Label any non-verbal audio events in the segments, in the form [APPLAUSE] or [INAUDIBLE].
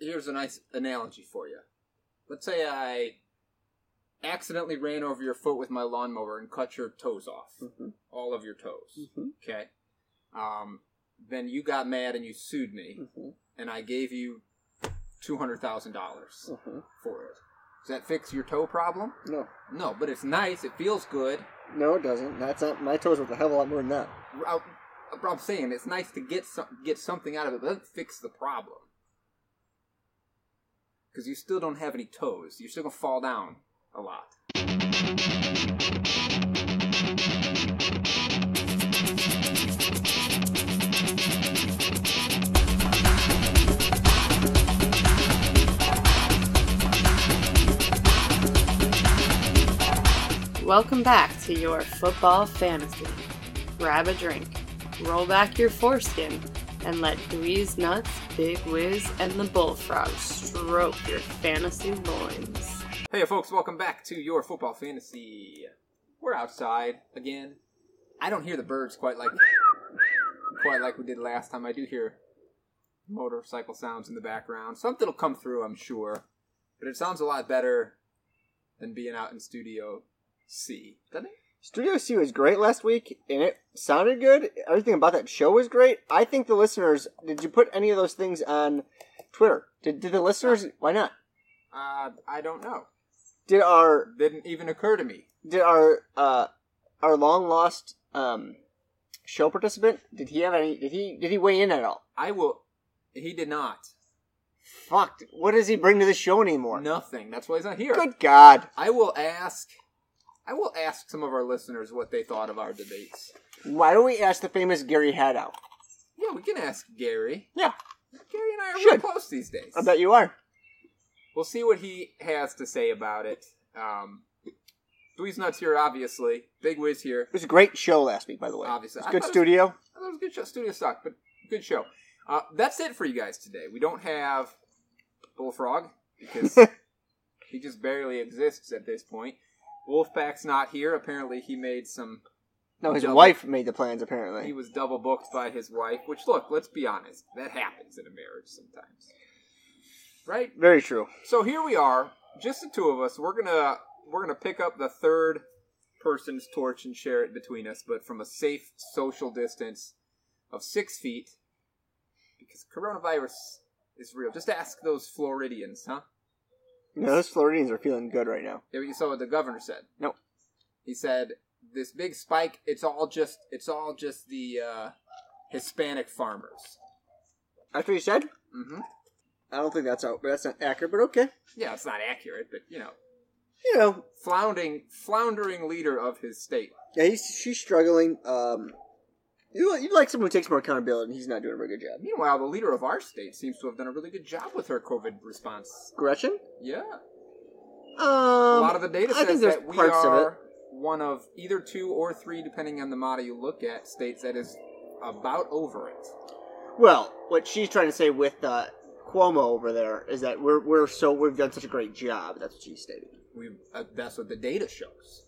here's a nice analogy for you. Let's say I accidentally ran over your foot with my lawnmower and cut your toes off, Mhm. all of your toes. Mhm. Okay. Um, then you got mad and you sued me, Mhm. and I gave you two hundred thousand dollars Mhm. for it. Does that fix your toe problem? No, No, but it's nice. It feels good. no, it doesn't. That's not my toes worth a hell of a lot more than that. I, I'm saying it's nice to get some, get something out of it, but it doesn't fix the problem. Because you still don't have any toes. You're still gonna fall down a lot. Welcome back to your football fantasy. Grab a drink, roll back your foreskin, and let Dweez Nuts, Big Wiz, and the Bullfrog stroke your fantasy loins. Hey, folks! Welcome back to your football fantasy. We're outside again. I don't hear the birds quite like quite like we did last time. I do hear motorcycle sounds in the background. Something will come through, I'm sure, but it sounds a lot better than being out in Studio C, doesn't it? Studio C was great last week, and it sounded good. Everything about that show was great. I think the listeners. Did you put any of those things on Twitter? Did did the listeners? Why not? Uh, I don't know. Did our Didn't even occur to me. did our uh our long lost um show participant? Did he have any? Did he did he weigh in at all? I will. He did not. Fuck! What does he bring to the show anymore? Nothing. That's why he's not here. Good God! I will ask. I will ask some of our listeners what they thought of our debates. Why don't we ask the famous Gary Haddow? Yeah, we can ask Gary. Yeah, Gary and I are real Should. close these days. I bet you are. We'll see what he has to say about it. Um, Dweez Nuts here, obviously. Big Wiz here. It was a great show last week, by the way. Obviously. It was I good thought it was- studio. I thought it was a good show. Studio sucked, but good show. Uh, that's it for you guys today. We don't have Bullfrog because [LAUGHS] he just barely exists at this point. Wolfpack's not here. Apparently, he made some. No, his Double. wife made the plans. Apparently, He was double booked by his wife. Which, look, let's be honest, that happens in a marriage sometimes, right? very true. So here we are, just the two of us. We're gonna we're gonna pick up the third person's torch and share it between us, but from a safe social distance of six feet, because coronavirus is real. Just ask those Floridians, huh? You know, those Floridians are feeling good right now. Yeah, You saw what the governor said. No. He said this big spike. It's all just it's all just the uh, Hispanic farmers. That's what you said. Mm-hmm. I don't think that's out. That's not accurate, but okay. Yeah, it's not accurate, but you know, You know, floundering floundering leader of his state. yeah, he's she's struggling. Um, you you like someone who takes more accountability, and he's not doing a very good job. Meanwhile, the leader of our state seems to have done a really good job with her COVID response. Gretchen. Yeah, Um, a lot of the data I says think there's that we parts of it. are one of either two or three, depending on the model you look at, states that is about over it. Well, what she's trying to say with uh, Cuomo over there is that we're we're so we've done such a great job. That's what she's stating. We uh, that's what the data shows.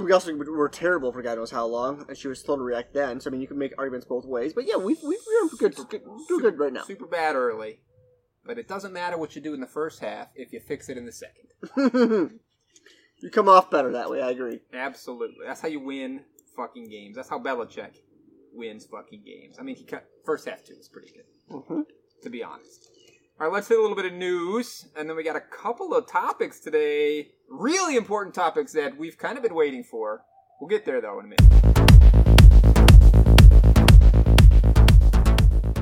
We also were terrible for God knows how long, and she was slow to react then. So I mean, you can make arguments both ways. But yeah, we we we're good, good doing good right now. Super bad early, but it doesn't matter what you do in the first half if you fix it in the second. [LAUGHS] you come off better that way. I agree. Absolutely, that's how you win fucking games. That's how Belichick wins fucking games. I mean, he cut first half too was pretty good. Mm-hmm. to be honest. All right, let's hit a little bit of news, and then we got a couple of topics today. Really important topics that we've kind of been waiting for. We'll get there though in a minute.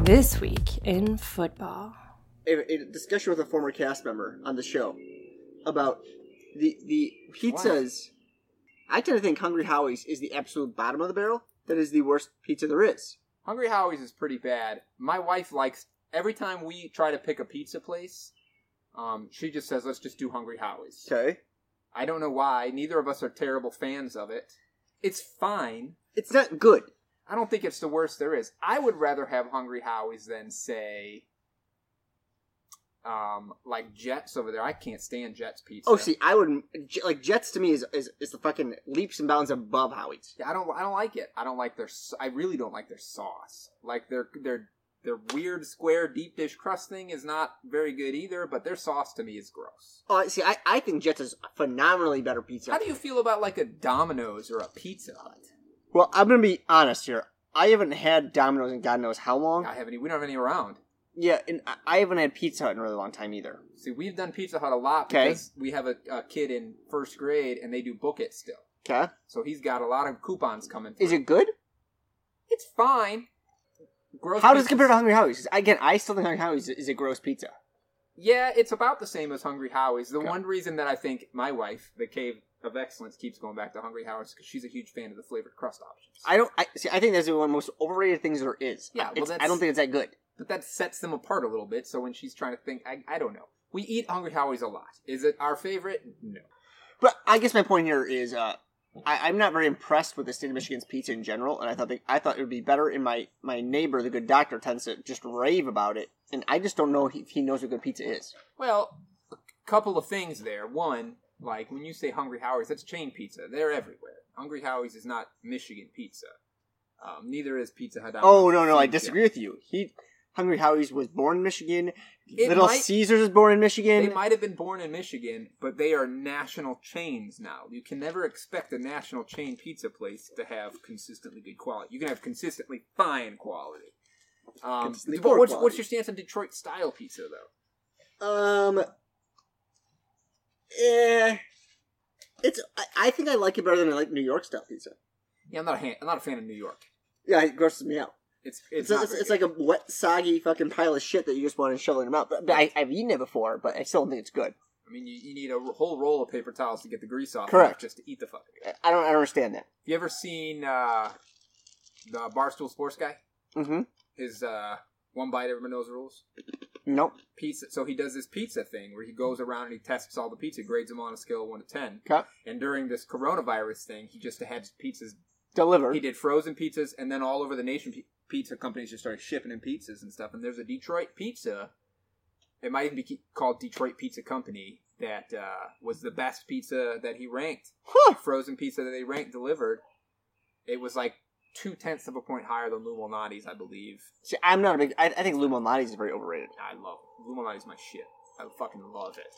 This week in football. A, a discussion with a former cast member on the show about the the pizzas. I tend to think Hungry Howie's is the absolute bottom of the barrel. That is the worst pizza there is. Hungry Howie's is pretty bad. My wife likes every time we try to pick a pizza place. Um, she just says, "Let's just do Hungry Howie's." Okay, I don't know why. Neither of us are terrible fans of it. It's fine. it's not good. I don't think it's the worst there is. I would rather have Hungry Howie's than say, um, like Jets over there. I can't stand Jets pizza. Oh, see, I would like Jets to me is, is is the fucking leaps and bounds above Howie's. Yeah, I don't. I don't like it. I don't like their. I really don't like their sauce. Like their their Their weird square deep dish crust thing is not very good either, but their sauce to me is gross. Oh, see, I, I think Jets is phenomenally better pizza. How do you feel about like a Domino's or a Pizza Hut? Well, I'm gonna be honest here. I haven't had Domino's in God knows how long. I haven't. We don't have any around. Yeah, and I- haven't had Pizza Hut in a really long time either. See, we've done Pizza Hut a lot because we have a, a kid in first grade and they do book it still. Okay, So he's got a lot of coupons coming. is it good? It's fine. Gross. How does it compare to Hungry Howie's? Again, I still think Hungry Howie's is a gross pizza. Yeah, it's about the same as Hungry Howie's. The Okay. one reason that I think my wife, the Cave of Excellence, keeps going back to Hungry Howie's because she's a huge fan of the flavored crust options. I don't. I see. I think that's one of the most overrated things there is. Yeah, well, I don't think it's that good. but that sets them apart a little bit. So when she's trying to think, I, I don't know. We eat Hungry Howie's a lot. Is it our favorite? No. But I guess my point here is, uh, I, I'm not very impressed with the state of Michigan's pizza in general, and I thought they, I thought it would be better. And my my neighbor, the good doctor, tends to just rave about it, and I just don't know if he knows what good pizza is. Well, a couple of things there. One, like when you say Hungry Howie's, that's chain pizza. They're everywhere. Hungry Howie's is not Michigan pizza. Um, neither is Pizza Hut. Oh no, no, I disagree with you. He Hungry Howie's was born in Michigan. It Little might- Caesars was born in Michigan. They might have been born in Michigan, but they are national chains now. You can never expect a national chain pizza place to have consistently good quality. You can have consistently fine quality. Um, Consistently but what's, quality. what's your stance on Detroit style pizza, though? Um. Eh. It's. I, I think I like it better than I like New York style pizza. Yeah, I'm not a, han- I'm not a fan of New York. Yeah, it grosses me out. It's It's it's, it's, it's, very it's good. like a wet, soggy fucking pile of shit that you just want to shovel in your mouth. But, but I, I've eaten it before, but I still don't think it's good. I mean, you, you need a whole roll of paper towels to get the grease off. Correct. Just to eat the fucking. thing. I don't. I don't understand that. Have You ever seen uh, the Barstool Sports guy? Mm-hmm. His uh, one bite, everyone knows the rules. Nope. pizza. So he does this pizza thing where he goes around and he tests all the pizza, grades them on a scale of one to ten. Okay. And during this coronavirus thing, he just had pizzas. Delivered. He did frozen pizzas, and then all over the nation, pizza companies just started shipping in pizzas and stuff. And there's a Detroit pizza. It might even be called Detroit Pizza Company. That uh, was the best pizza that he ranked. Huh. Frozen pizza that they ranked delivered. It was like two tenths of a point higher than Lou Malnati's, I believe. See, I'm not a big. I, I think Lou Malnati's is very overrated. I love. Lou Malnati's my shit. I fucking love it.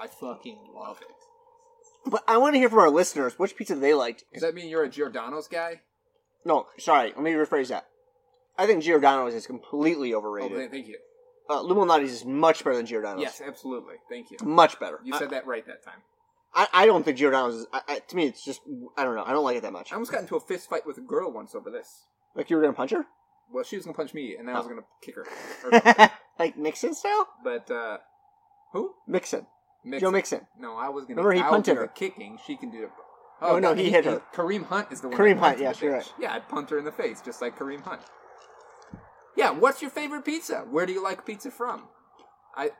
I fucking love it. But I want to hear from our listeners which pizza they liked. Does that mean you're a Giordano's guy? No, sorry. Let me rephrase that. I think Giordano's is completely Oh, overrated. th- thank you. uh, is much better than Giordano's. Yes, absolutely. Thank you. Much better. You said that right that time. I, I don't think Giordano's is. I, I, to me, it's just. I don't know. I don't like it that much. I almost got into a fist fight with a girl once over this. Like you were gonna punch her? Well, she was gonna punch me, and then I was Oh. gonna kick her. [LAUGHS] Like Mixon style? but uh, who? Mixon. Mixon. Joe Mixon. No, I was gonna. Remember, he I punted her. kicking. She can do it. Oh, no, he hit her. Kareem Hunt is the one. Kareem Hunt, yes, you're right. Yeah, I'd punt her in the face just like Kareem Hunt. Yeah, what's your favorite pizza? Where do you like pizza from? I,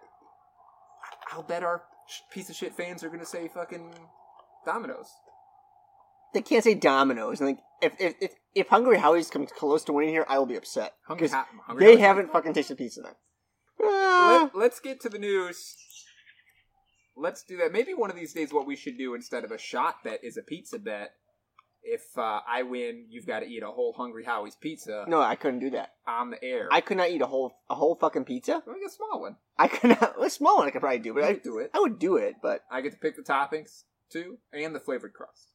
I'll bet our piece of shit fans are gonna say fucking Domino's. They can't say Domino's. And like, if if if, if Hungry Howie's comes close to winning here, I will be upset Hungry, because Ha- they Howie's- haven't fucking tasted pizza then. Ah, Let, let's get to the news. Let's do that. Maybe one of these days, what we should do instead of a shot bet is a pizza bet. If uh, I win, you've got to eat a whole Hungry Howie's pizza no, I couldn't do that. on the air. I could not eat a whole a whole fucking pizza. I a small one. I could not. A small one I could probably do, but I could do it. I would do it. But I get to pick the toppings too, and the flavored crust.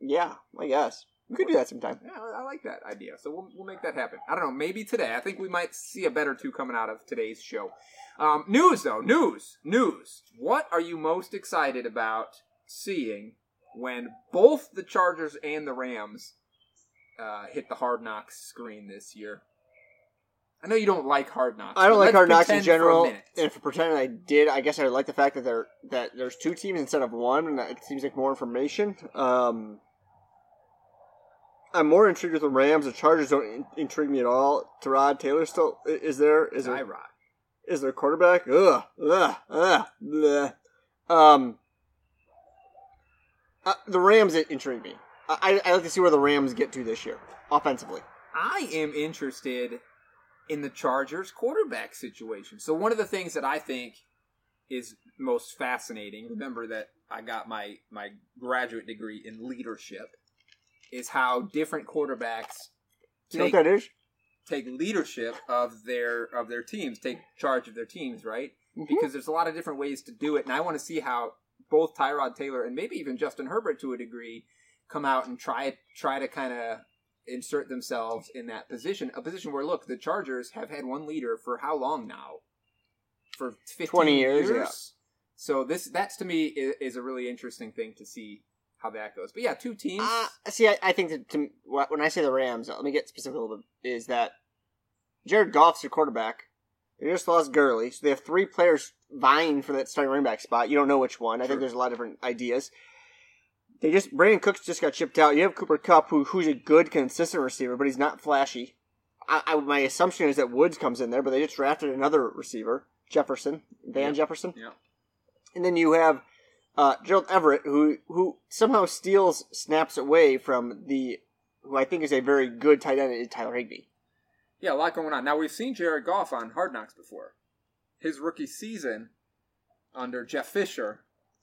yeah, I guess we could do that sometime. Yeah, I I like that idea. So we'll, we'll make that happen. I don't know, maybe today. I think we might see a better two coming out of today's show. Um, news, though. News. News. What are you most excited about seeing when both the Chargers and the Rams uh, hit the Hard Knocks screen this year? I know you don't like Hard Knocks. I don't like hard knocks in general. And for pretending I did, I guess I like the fact that there that there's two teams instead of one, and that it seems like more information. Um, I'm more intrigued with the Rams. The Chargers don't in- intrigue me at all. Terod Taylor still is there? Is there Tyrod. is there a quarterback? Ugh, ugh, ugh, bleh. Um, uh, the Rams intrigue me. I, I like to see where the Rams get to this year offensively. I am interested in the Chargers quarterback situation. So one of the things that I think is most fascinating, remember that I got my my graduate degree in leadership, is how different quarterbacks Do you know take that is? take leadership of their of their teams, take charge of their teams, right? Mhm. Because there's a lot of different ways to do it, and I want to see how both Tyrod Taylor and maybe even Justin Herbert to a degree come out and try try to kind of insert themselves in that position, a position where look, the Chargers have had one leader for how long now? For 15 20 years, yeah. So this that's to me is, is a really interesting thing to see how that goes. But yeah, two teams. Uh, see, I, I think that to, when I say the Rams, let me get specific a little bit. Is that Jared Goff's your quarterback? They just lost Gurley, so they have three players vying for that starting running back spot. You don't know which one. I Sure. think there's a lot of different ideas. They just Brandin Cooks just got shipped out. You have Cooper Kupp, who who's a good, consistent receiver, but he's not flashy. I, I, my assumption is that Woods comes in there, but they just drafted another receiver, Jefferson, Van Yep. Jefferson. yeah. And then you have uh, Gerald Everett, who who somehow steals snaps away from the who I think is a very good tight end, Tyler Higbee. Yeah, a lot going on. Now we've seen Jared Goff on Hard Knocks before. His rookie season under Jeff Fisher,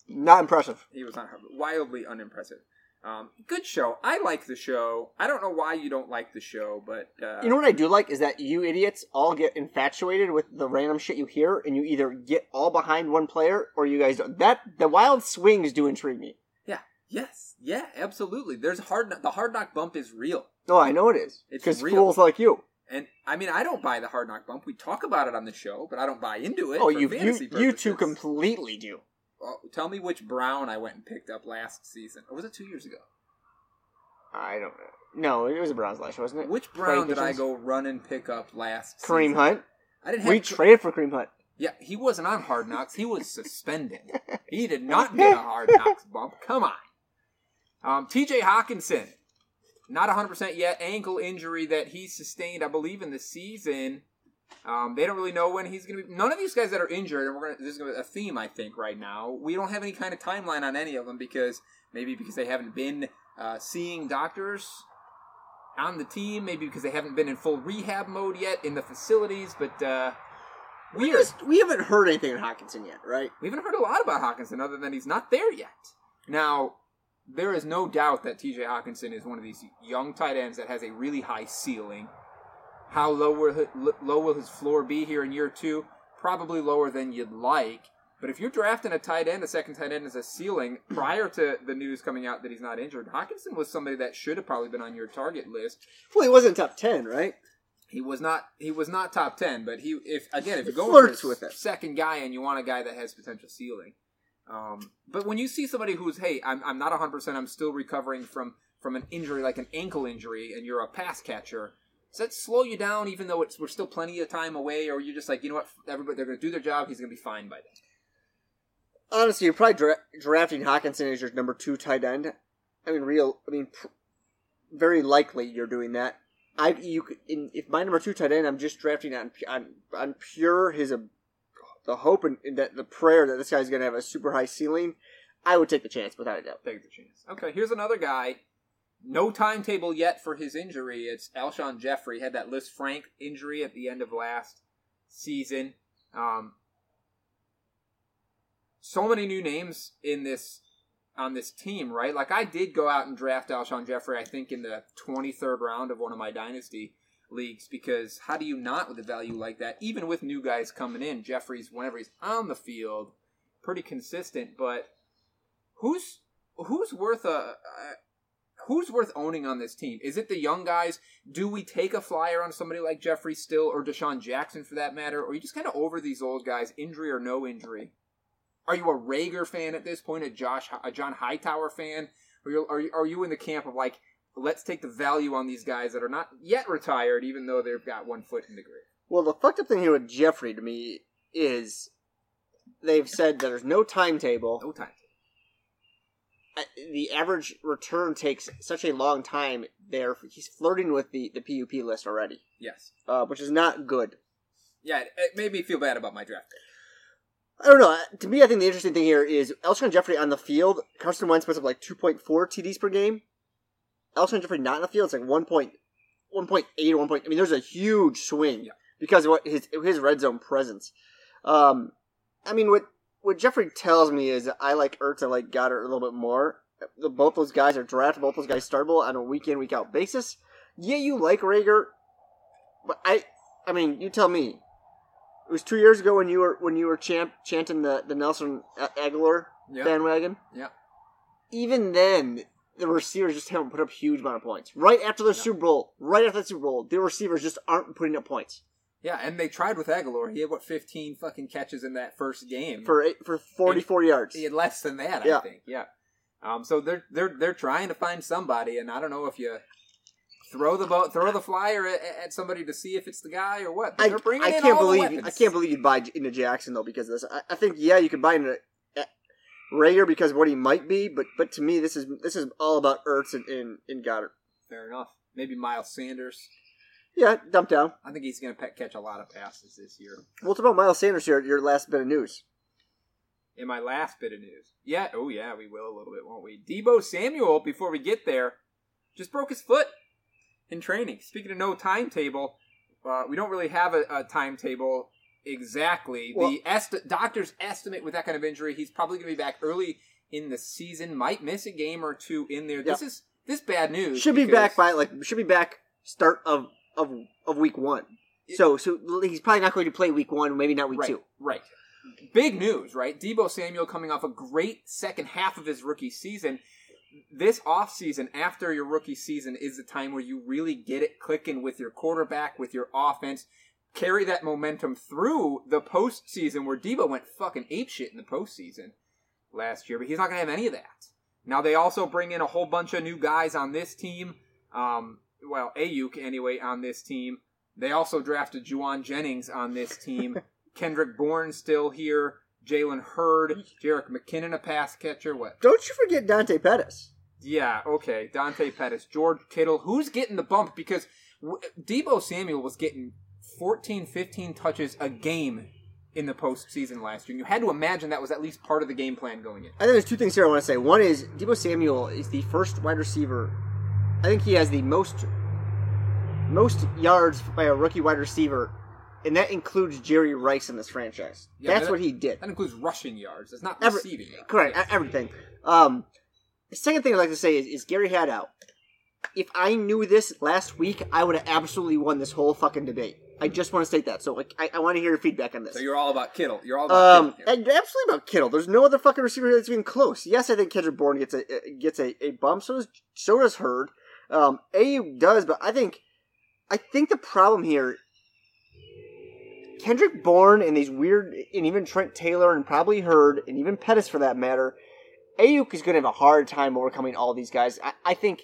Not impressive. he was not wildly unimpressive. Um, good show. I like the show. I don't know why you don't like the show, but uh, You know what I do like is that you idiots all get infatuated with the random shit you hear, and you either get all behind one player or you guys don't. That the wild swings do intrigue me. yeah, yes, yeah, absolutely. There's hard. The hard knock bump is real, No, I know it is It's because real. fools like you. And I mean I don't buy the hard knock bump. We talk about it on the show, but I don't buy into it. Oh, you you you two completely do. Tell me which Brown I went and picked up last season, or was it two years ago? I don't know. No, it was a Browns last year, wasn't it? Which Brown did I go run and pick up last? Kareem season? Hunt. I didn't have. We traded for Kareem Hunt. yeah, he wasn't on Hard Knocks. He was suspended. [LAUGHS] he did not get a Hard Knocks bump. Come on. Um, T.J. Hockenson, not 100% yet. Ankle injury that he sustained, I believe, in the season. Um, they don't really know when he's going to be. None of these guys that are injured, and we're gonna, this is gonna be a theme, I think, right now. We don't have any kind of timeline on any of them because maybe because they haven't been uh, seeing doctors on the team, maybe because they haven't been in full rehab mode yet in the facilities. But uh, We just we haven't heard anything on Hockenson yet, right? We haven't heard a lot about Hockenson other than he's not there yet. Now, there is no doubt that TJ Hockenson is one of these young tight ends that has a really high ceiling. How low will, low will his floor be here in year two? Probably lower than you'd like. But if you're drafting a tight end, a second tight end as a ceiling, [CLEARS THROAT] prior to the news coming out that he's not injured, Hockenson was somebody that should have probably been on your target list. Well, he wasn't top ten, right? He was not he was not top ten, but he if again if you're going for with it. second guy and you want a guy that has potential ceiling. Um, but when you see somebody who's hey I'm I'm not 100 percent I'm still recovering from from an injury like an ankle injury and you're a pass catcher. Does that slow you down even though it's we're still plenty of time away or you're just like you know what everybody they're going to do their job he's going to be fine by then. Honestly, you're probably dra- drafting Hockenson as your number two tight end. I mean, real. I mean, pr- very likely you're doing that. I you in, if my number two tight end, I'm just drafting on on on pure his the hope and, and that the prayer that this guy's going to have a super high ceiling. I would take the chance without a doubt. Take the chance. Okay, here's another guy. No timetable yet for his injury. It's Alshon Jeffery. Had that Lisfranc injury at the end of last season. Um, so many new names in this on this team, right? Like I did go out and draft Alshon Jeffery. I think in the 23rd round of one of my dynasty leagues because how do you not with a value like that? Even with new guys coming in, Jeffery's whenever he's on the field, pretty consistent. But who's who's worth a, a who's worth owning on this team? Is it the young guys? Do we take a flyer on somebody like Jeffery Still or DeSean Jackson for that matter? Or you just kind of over these old guys, injury or no injury? Are you a Reagor fan at this point? A Josh, a John Hightower fan? Or are you, are you in the camp of like, let's take the value on these guys that are not yet retired, even though they've got one foot in the grave? Well, the fucked up thing here with Jeffery to me is they've said that there's no timetable. No time. Uh, The average return takes such a long time. There, he's flirting with the the PUP list already, Yes. uh, which is not good. Yeah, it, it made me feel bad about my draft pick. I don't know. To me, I think the interesting thing here is Alshon Jeffery on the field. Carson Wentz puts up like 2.4 TDs per game. Alshon Jeffery not in the field, it's like 1. 1.8 or 1. Point, I mean, there's a huge swing Yeah. because of what his his red zone presence. Um, I mean, what what Jeffery tells me is I like Ertz, I like Goedert a little bit more. The, both those guys are drafted. Both those guys startable on a week in week out basis. Yeah, you like Reagor, but I, I mean, you tell me. It was two years ago when you were when you were champ, chanting the the Nelson Agholor Yeah. bandwagon. Yeah. Even then, the receivers just haven't put up huge amount of points. Right after the Yeah. Super Bowl, right after the Super Bowl, the receivers just aren't putting up points Yeah, and they tried with Agholor. He had what fifteen fucking catches in that first game. for eight, for forty four yards. he had less than that, Yeah. I think. Yeah. Um. So they're they're they're trying to find somebody, and I don't know if you throw the boat, throw the flyer at, at somebody to see if it's the guy or what. I, they're bringing I can't believe I can't believe you'd buy into Jackson though because of this. I, I think yeah, you could buy into Reagor because of what he might be, but but to me this is this is all about Ertz and, and, and Goedert. Fair enough. Maybe Miles Sanders. Yeah, dump down. I think he's going to catch a lot of passes this year. Well, it's about Miles Sanders here. Your last bit of news. In my last bit of news, yeah, oh yeah, we will a little bit, won't we? Deebo Samuel. Before we get there, just broke his foot in training. Speaking of no timetable, uh, we don't really have a, a timetable exactly. Well- the est- doctors estimate with that kind of injury, he's probably going to be back early in the season. Might miss a game or two in there. This is this bad news. Should be back by like should be back start of of of week one. So so he's probably not going to play week one, maybe not week right, two. Right. Big news, right? Deebo Samuel coming off a great second half of his rookie season. This offseason, after your rookie season, is the time where you really get it clicking with your quarterback, with your offense. Carry that momentum through the postseason where Deebo went fucking apeshit in the postseason last year, but he's not going to have any of that. Now, they also bring in a whole bunch of new guys on this team. Um, well, Aiyuk, anyway, on this team. They also drafted Jauan Jennings on this team. [LAUGHS] Kendrick Bourne still here. Jalen Hurd, Jerick McKinnon, a pass catcher. What? Don't you forget Dante Pettis. Yeah, okay. Dante Pettis, George Kittle. Who's getting the bump? Because Deebo Samuel was getting 14, 15 touches a game in the postseason last year. And you had to imagine that was at least part of the game plan going in. I think there's two things here I want to say. One is Deebo Samuel is the first wide receiver. I think he has the most most yards by a rookie wide receiver, and that includes Jerry Rice in this franchise. Yeah, That's that- what he did. That includes rushing yards. That's not Every- receiving yards. Correct, Yes. everything. Um, the second thing I'd like to say is, is Gary Hadow. If I knew this last week, I would have absolutely won this whole fucking debate. I just want to state that. So like, I, I want to hear your feedback on this. So you're all about Kittle. You're all about Um, Kittle. here. absolutely about Kittle. There's no other fucking receiver here that's even close. Yes, I think Kendrick Bourne gets a gets a, a bump. So does so does Hurd. Um, AU does, but I think I think the problem here, Kendrick Bourne and these weird, and even Trent Taylor and probably Hurd and even Pettis for that matter, Aiyuk is going to have a hard time overcoming all these guys. I, I think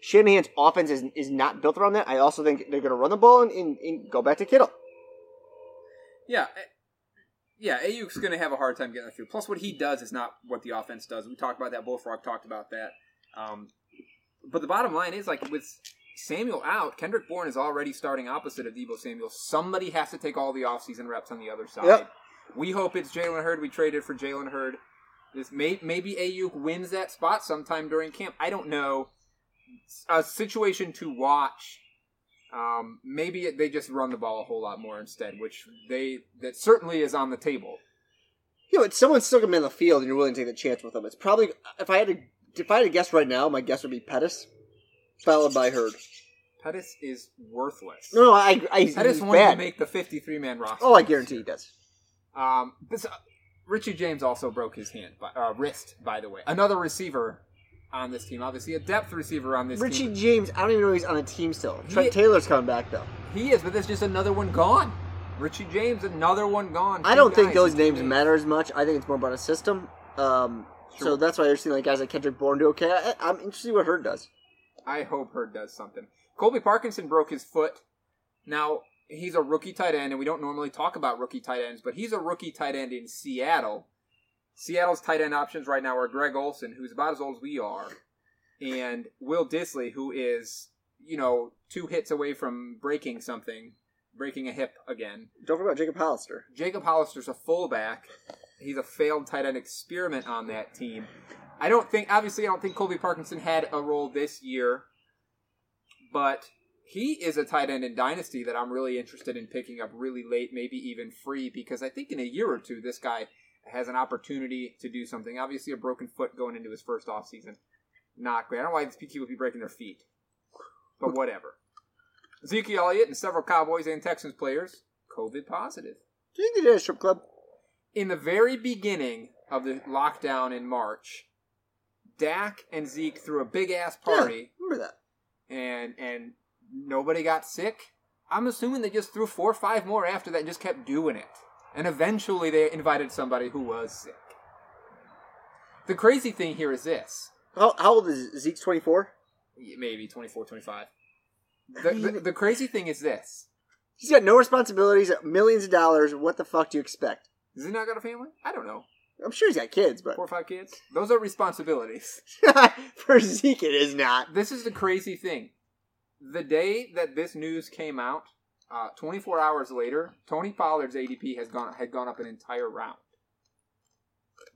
Shanahan's offense is, is not built around that. I also think they're going to run the ball and, and, and go back to Kittle. Yeah, yeah. Aiyuk's going to have a hard time getting through. Plus, what he does is not what the offense does. We talked about that. Bullfrog talked about that. Um, but the bottom line is, like with Samuel out, Kendrick Bourne is already starting opposite of Deebo Samuel. Somebody has to take all the offseason reps on the other side. Yep. We hope it's Jalen Hurd. We traded for Jalen Hurd. This may maybe Aiyuk wins that spot sometime during camp. I don't know. A situation to watch. Um, maybe it, they just run the ball a whole lot more instead, which they that certainly is on the table. You know, it's someone's still gonna be in the field, and you're willing to take the chance with them. It's probably if I had to if I had to guess right now, my guess would be Pettis, followed by Hurd. Pettis is worthless. No, no, I, I Pettis wanted bad. to make the 53 man roster. oh, I guarantee he does. Um, this, uh, Richie James also broke his hand, by, uh, wrist, by the way. Another receiver on this team, obviously a depth receiver on this team. Richie team. James, I don't even know he's on the team still. Trent He- Taylor's coming back though. He is, but there's just another one gone. Richie James, another one gone. I don't think those names matter as much. I think it's more about a system. Um, So that's why you're seeing like guys like Kendrick Bourne do okay. I, I'm interested see what Hurd does. I hope Hurd does something. Colby Parkinson broke his foot. Now, he's a rookie tight end, and we don't normally talk about rookie tight ends, but he's a rookie tight end in Seattle. Seattle's tight end options right now are Greg Olsen, who's about as old as we are, and Will Dissly, who is, you know, two hits away from breaking something, breaking a hip again. Don't forget about Jacob Hollister. Jacob Hollister's a fullback. He's a failed tight end experiment on that team. I don't think, obviously, I don't think Colby Parkinson had a role this year, but he is a tight end in Dynasty that I'm really interested in picking up really late, maybe even free, because I think in a year or two, this guy has an opportunity to do something. Obviously, a broken foot going into his first offseason. Not great. I don't know why these people would be breaking their feet, but whatever. Ezekiel Elliott and several Cowboys and Texans players COVID positive. Do you think they did a strip club? In the very beginning of the lockdown in March, Dak and Zeke threw a big ass party Yeah, remember that? and and nobody got sick. I'm assuming they just threw four or five more after that and just kept doing it. And eventually they invited somebody who was sick. The crazy thing here is this. How, how old is Zeke's 24? Maybe 24, 25. The, the, [LAUGHS] the crazy thing is this. He's got no responsibilities, millions of dollars. What the fuck do you expect? Does he not got a family? I don't know. I'm sure he's got kids, but Four or five kids? Those are responsibilities. [LAUGHS] for Zeke, it is not. This is the crazy thing. The day that this news came out, uh, 24 hours later, Tony Pollard's ADP has gone had gone up an entire round.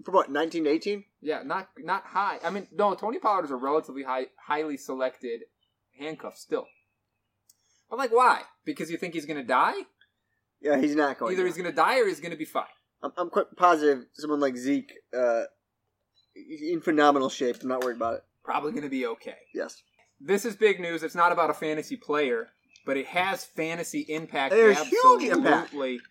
For what, 19 to 18? Yeah, not not high. I mean, no, Tony Pollard is a relatively high, highly selected handcuff still. But like, why? Because you think he's going to die? Yeah, he's not going. Either to. he's going to die or he's going to be fine. I'm, I'm quite positive someone like Zeke, uh, in phenomenal shape. I'm not worried about it. Probably going to be okay. Yes. This is big news. It's not about a fantasy player, but it has fantasy impact. There's huge absolutely. impact.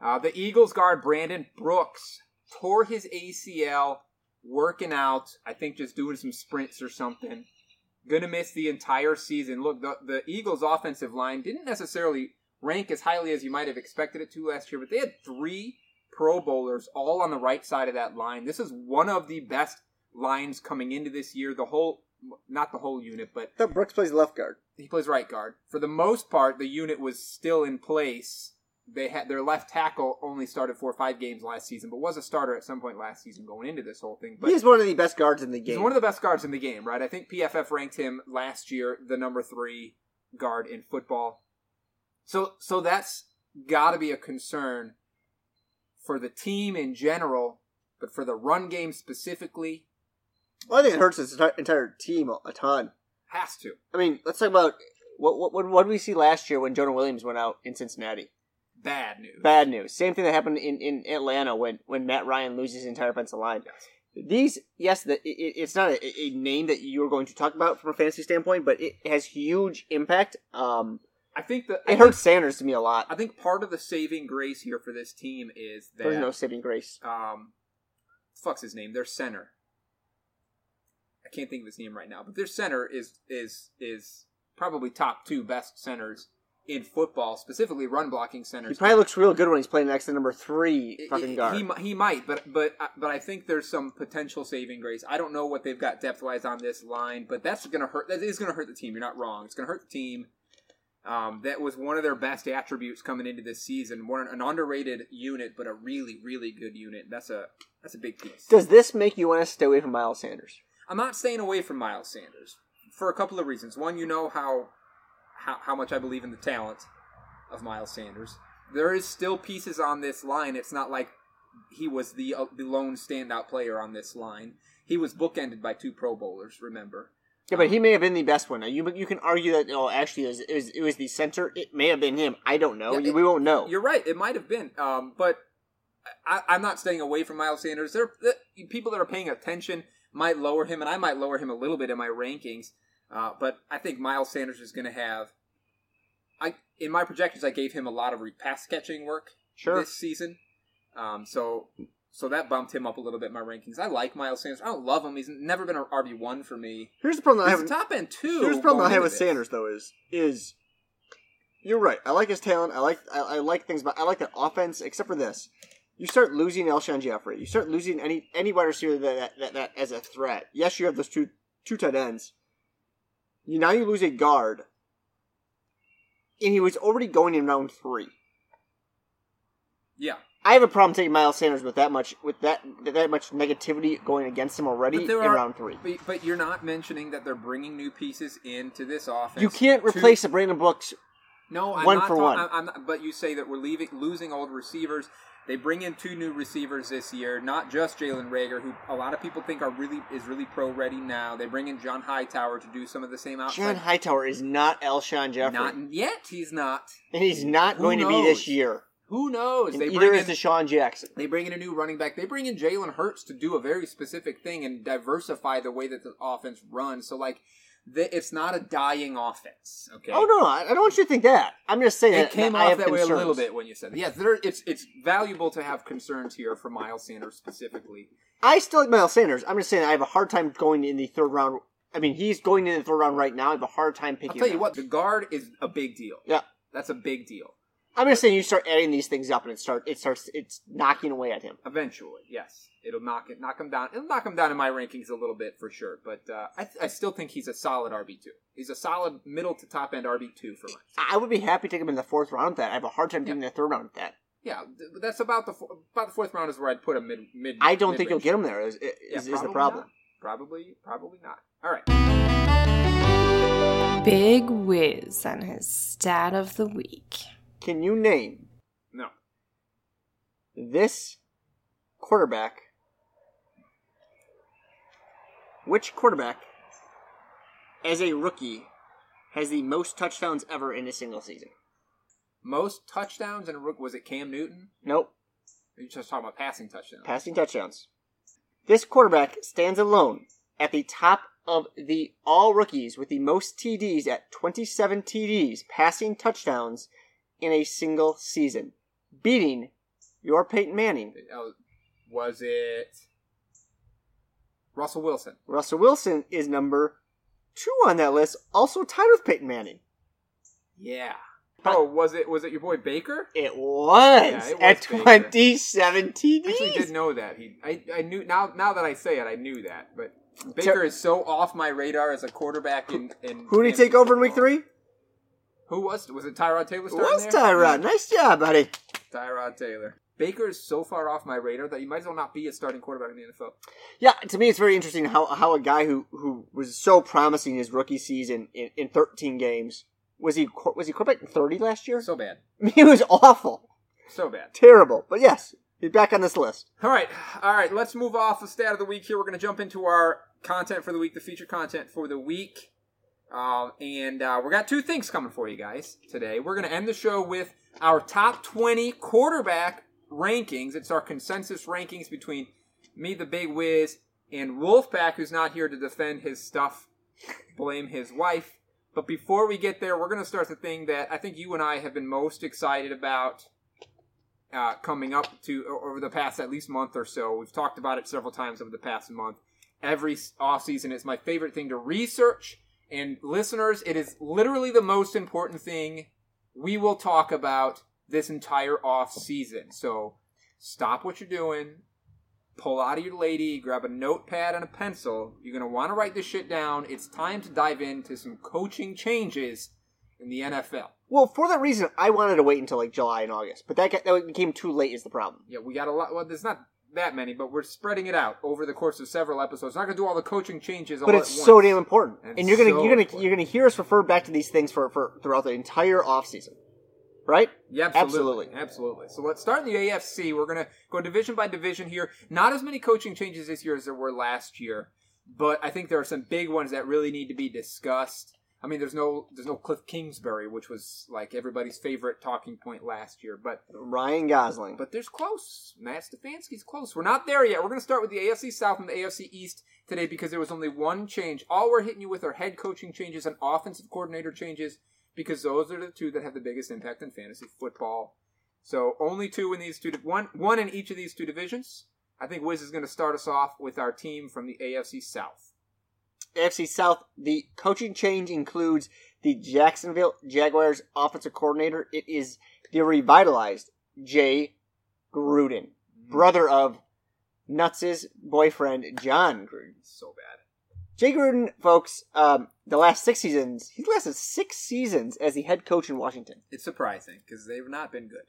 Uh, the Eagles guard Brandon Brooks tore his ACL working out. I think just doing some sprints or something. Gonna miss the entire season. Look, the, the Eagles' offensive line didn't necessarily rank as highly as you might have expected it to last year, but they had three Pro Bowlers all on the right side of that line. This is one of the best lines coming into this year. The whole, not the whole unit, but thought Brooks plays left guard. He plays right guard. For the most part, the unit was still in place. They had their left tackle only started four or five games last season, but was a starter at some point last season going into this whole thing. But He's one of the best guards in the game. he's one of the best guards in the game, right? I think PFF ranked him last year the number three guard in football. So so that's got to be a concern for the team in general, but for the run game specifically, well, I think it hurts his entire team a ton. Has to. I mean, let's talk about what what what, what did we see last year when Jonah Williams went out in Cincinnati? Bad news. Bad news. Same thing that happened in, in Atlanta when, when Matt Ryan loses his entire offensive line. Yes. These, yes, the, it, it's not a, a name that you're going to talk about from a fantasy standpoint, but it has huge impact. Um, I think that it hurts Sanders to me a lot. I think part of the saving grace here for this team is that There's no saving grace. um, fuck's his name? Their center. I can't think of his name right now, but their center is is is probably top two best centers in football, specifically run blocking centers. He probably looks real good when he's playing next to number three He- fucking he, guard. He, mi- he might, but but uh, but I think there's some potential saving grace. I don't know what they've got depth wise on this line, but that's gonna hurt. That is gonna hurt the team. You're not wrong. It's gonna hurt the team. Um, that was one of their best attributes coming into this season. One an underrated unit, but a really really good unit. That's a that's a big piece. Does this make you want to stay away from Miles Sanders? I'm not staying away from Miles Sanders for a couple of reasons. One, you know how how, how much I believe in the talent of Miles Sanders. There is still pieces on this line. It's not like he was the uh, the lone standout player on this line. He was bookended by two Pro Bowlers. Remember, Yeah, but he may have been the best one. Now, you you can argue that oh, actually it was, it was, it was the center. It may have been him. I don't know. Yeah, it- we won't know. You're right. It might have been. Um, but I, I'm not staying away from Miles Sanders. There, the, people that are paying attention might lower him, and I might lower him a little bit in my rankings. Uh, but I think Miles Sanders is going to have. I in my projections, I gave him a lot of pass catching work Sure. this season. Um, so so that bumped him up a little bit in my rankings. I like Miles Sanders. I don't love him. He's never been an RB one for me. Here's the problem that I have. a top end two. Here's the problem I have with. Sanders though is is you're right. I like his talent. I like I, I like things, but I like that offense. Except for this, you start losing Alshon Jeffery. You start losing any any wide receiver that that, that, as a threat. Yes, you have those two two tight ends. You now you lose a guard, and he was already going in round three. Yeah, I have a problem taking Miles Sanders with that much with that that much negativity going against him already in are- round three. but, but you're not mentioning that they're bringing new pieces into this offense. You can't to- replace the Brandon Brooks. No, I'm One not for one. I'm, not, but you say that we're leaving, losing old receivers. They bring in two new receivers this year, not just Jalen Reagor, who a lot of people think are really is really pro ready now. They bring in John Hightower to do some of the same outside. John Hightower is not Alshon Jeffery. not yet. He's not. And he's not Who going to be this year. Who knows? And they either bring is in DeSean Jackson. they bring in a new running back. They bring in Jalen Hurts to do a very specific thing and diversify the way that the offense runs. So like th- it's not a dying offense. Okay. Oh no, I I don't want you to think that. I'm just saying It that came off that way a little bit when you said it. Yes, there, it's it's valuable to have concerns here for Miles Sanders specifically. I still like Miles Sanders. I'm just saying I have a hard time going in the third round. I mean, he's going in the third round right now. I have a hard time picking. I'll tell you what, the guard is a big deal. Yeah. That's a big deal. I'm just saying you start adding these things up and it start it starts it's knocking away at him. Eventually, yes, it'll knock it, knock him down. It'll knock him down in my rankings a little bit for sure. But uh, I, I still think he's a solid RB two. He's a solid middle to top end RB two for me. I would be happy to take him in the fourth round. With that I have a hard time getting the third round with that. Yeah, th- that's about the fo- about the fourth round is where I'd put him mid mid. I don't think you'll get him there. Is, is, Yeah, is the problem? not. Probably, probably not. All right. Big whiz on his stat of the week. Can you name No. this quarterback? Which quarterback, as a rookie, has the most touchdowns ever in a single season? Most touchdowns in a rook was it Cam Newton? Nope. Are you just talking about passing touchdowns? Passing touchdowns. This quarterback stands alone at the top of the all rookies with the most TDs at 27 TDs, passing touchdowns in a single season, beating your Peyton Manning. Was it Russell Wilson? Russell Wilson is number two on that list, also tied with Peyton Manning. Yeah. Oh, was it was it your boy Baker? It was, Yeah, it was at. 27 TDs. I actually did know that. He, I, I knew now. Now that I say it, I knew that. But Baker is so off my radar as a quarterback. In, in Who did he take over in week three? Who was it? was it? Tyrod Taylor It was there? Tyrod. Nice job, buddy. Tyrod Taylor. Baker is so far off my radar that you might as well not be a starting quarterback in the NFL. Yeah, to me, it's very interesting how, how a guy who, who was so promising his rookie season in, in 13 games was he was he quarterback in 30 last year? So bad. [LAUGHS] he was awful, So bad. terrible. But yes, he's back on this list. All right, all right. Let's move off the stat of the week here. We're going to jump into our content for the week, the feature content for the week, um, and uh, we got two things coming for you guys today. We're going to end the show with our top twenty quarterback rankings. It's our consensus rankings between me, the Big Wiz, and Wolfpack, who's not here to defend his stuff. Blame his wife. But before we get there, we're going to start the thing that I think you and I have been most excited about uh, coming up to over the past at least month or so. We've talked about it several times over the past month. Every off season is my favorite thing to research. And listeners, it is literally the most important thing we will talk about this entire off season. So stop what you're doing, pull out of your lady, grab a notepad and a pencil. You're going to want to write this shit down. It's time to dive into some coaching changes in the NFL. Well, for that reason, I wanted to wait until like July and August, but that, got, that became too late. Is the problem? Yeah, we got a lot. Well, there's not that many, but we're spreading it out over the course of several episodes. Not gonna do all the coaching changes, all But it's so damn important, And and you're gonna so you're gonna important. you're gonna hear us refer back to these things for, for throughout the entire off season, right? Yeah, absolutely. absolutely, absolutely. So let's start in the AFC. We're gonna go division by division here. Not as many coaching changes this year as there were last year, but I think there are some big ones that really need to be discussed. I mean, there's no there's no Cliff Kingsbury, which was like everybody's favorite talking point last year, but Ryan Gosling. But there's close. Matt Stefanski's close. We're not there yet. We're going to start with the AFC South and the AFC East today because there was only one change. All we're hitting you with are head coaching changes and offensive coordinator changes because those are the two that have the biggest impact in fantasy football. So only two in these two, one one in each of these two divisions. I think Wiz is going to start us off with our team from the AFC South. AFC South, the coaching change includes the Jacksonville Jaguars offensive coordinator. It is the revitalized Jay Gruden, brother of Nuts' boyfriend Jon Gruden. So bad. Jay Gruden, folks, um, the last six seasons, he's lasted six seasons as the head coach in Washington. It's surprising because they've not been good.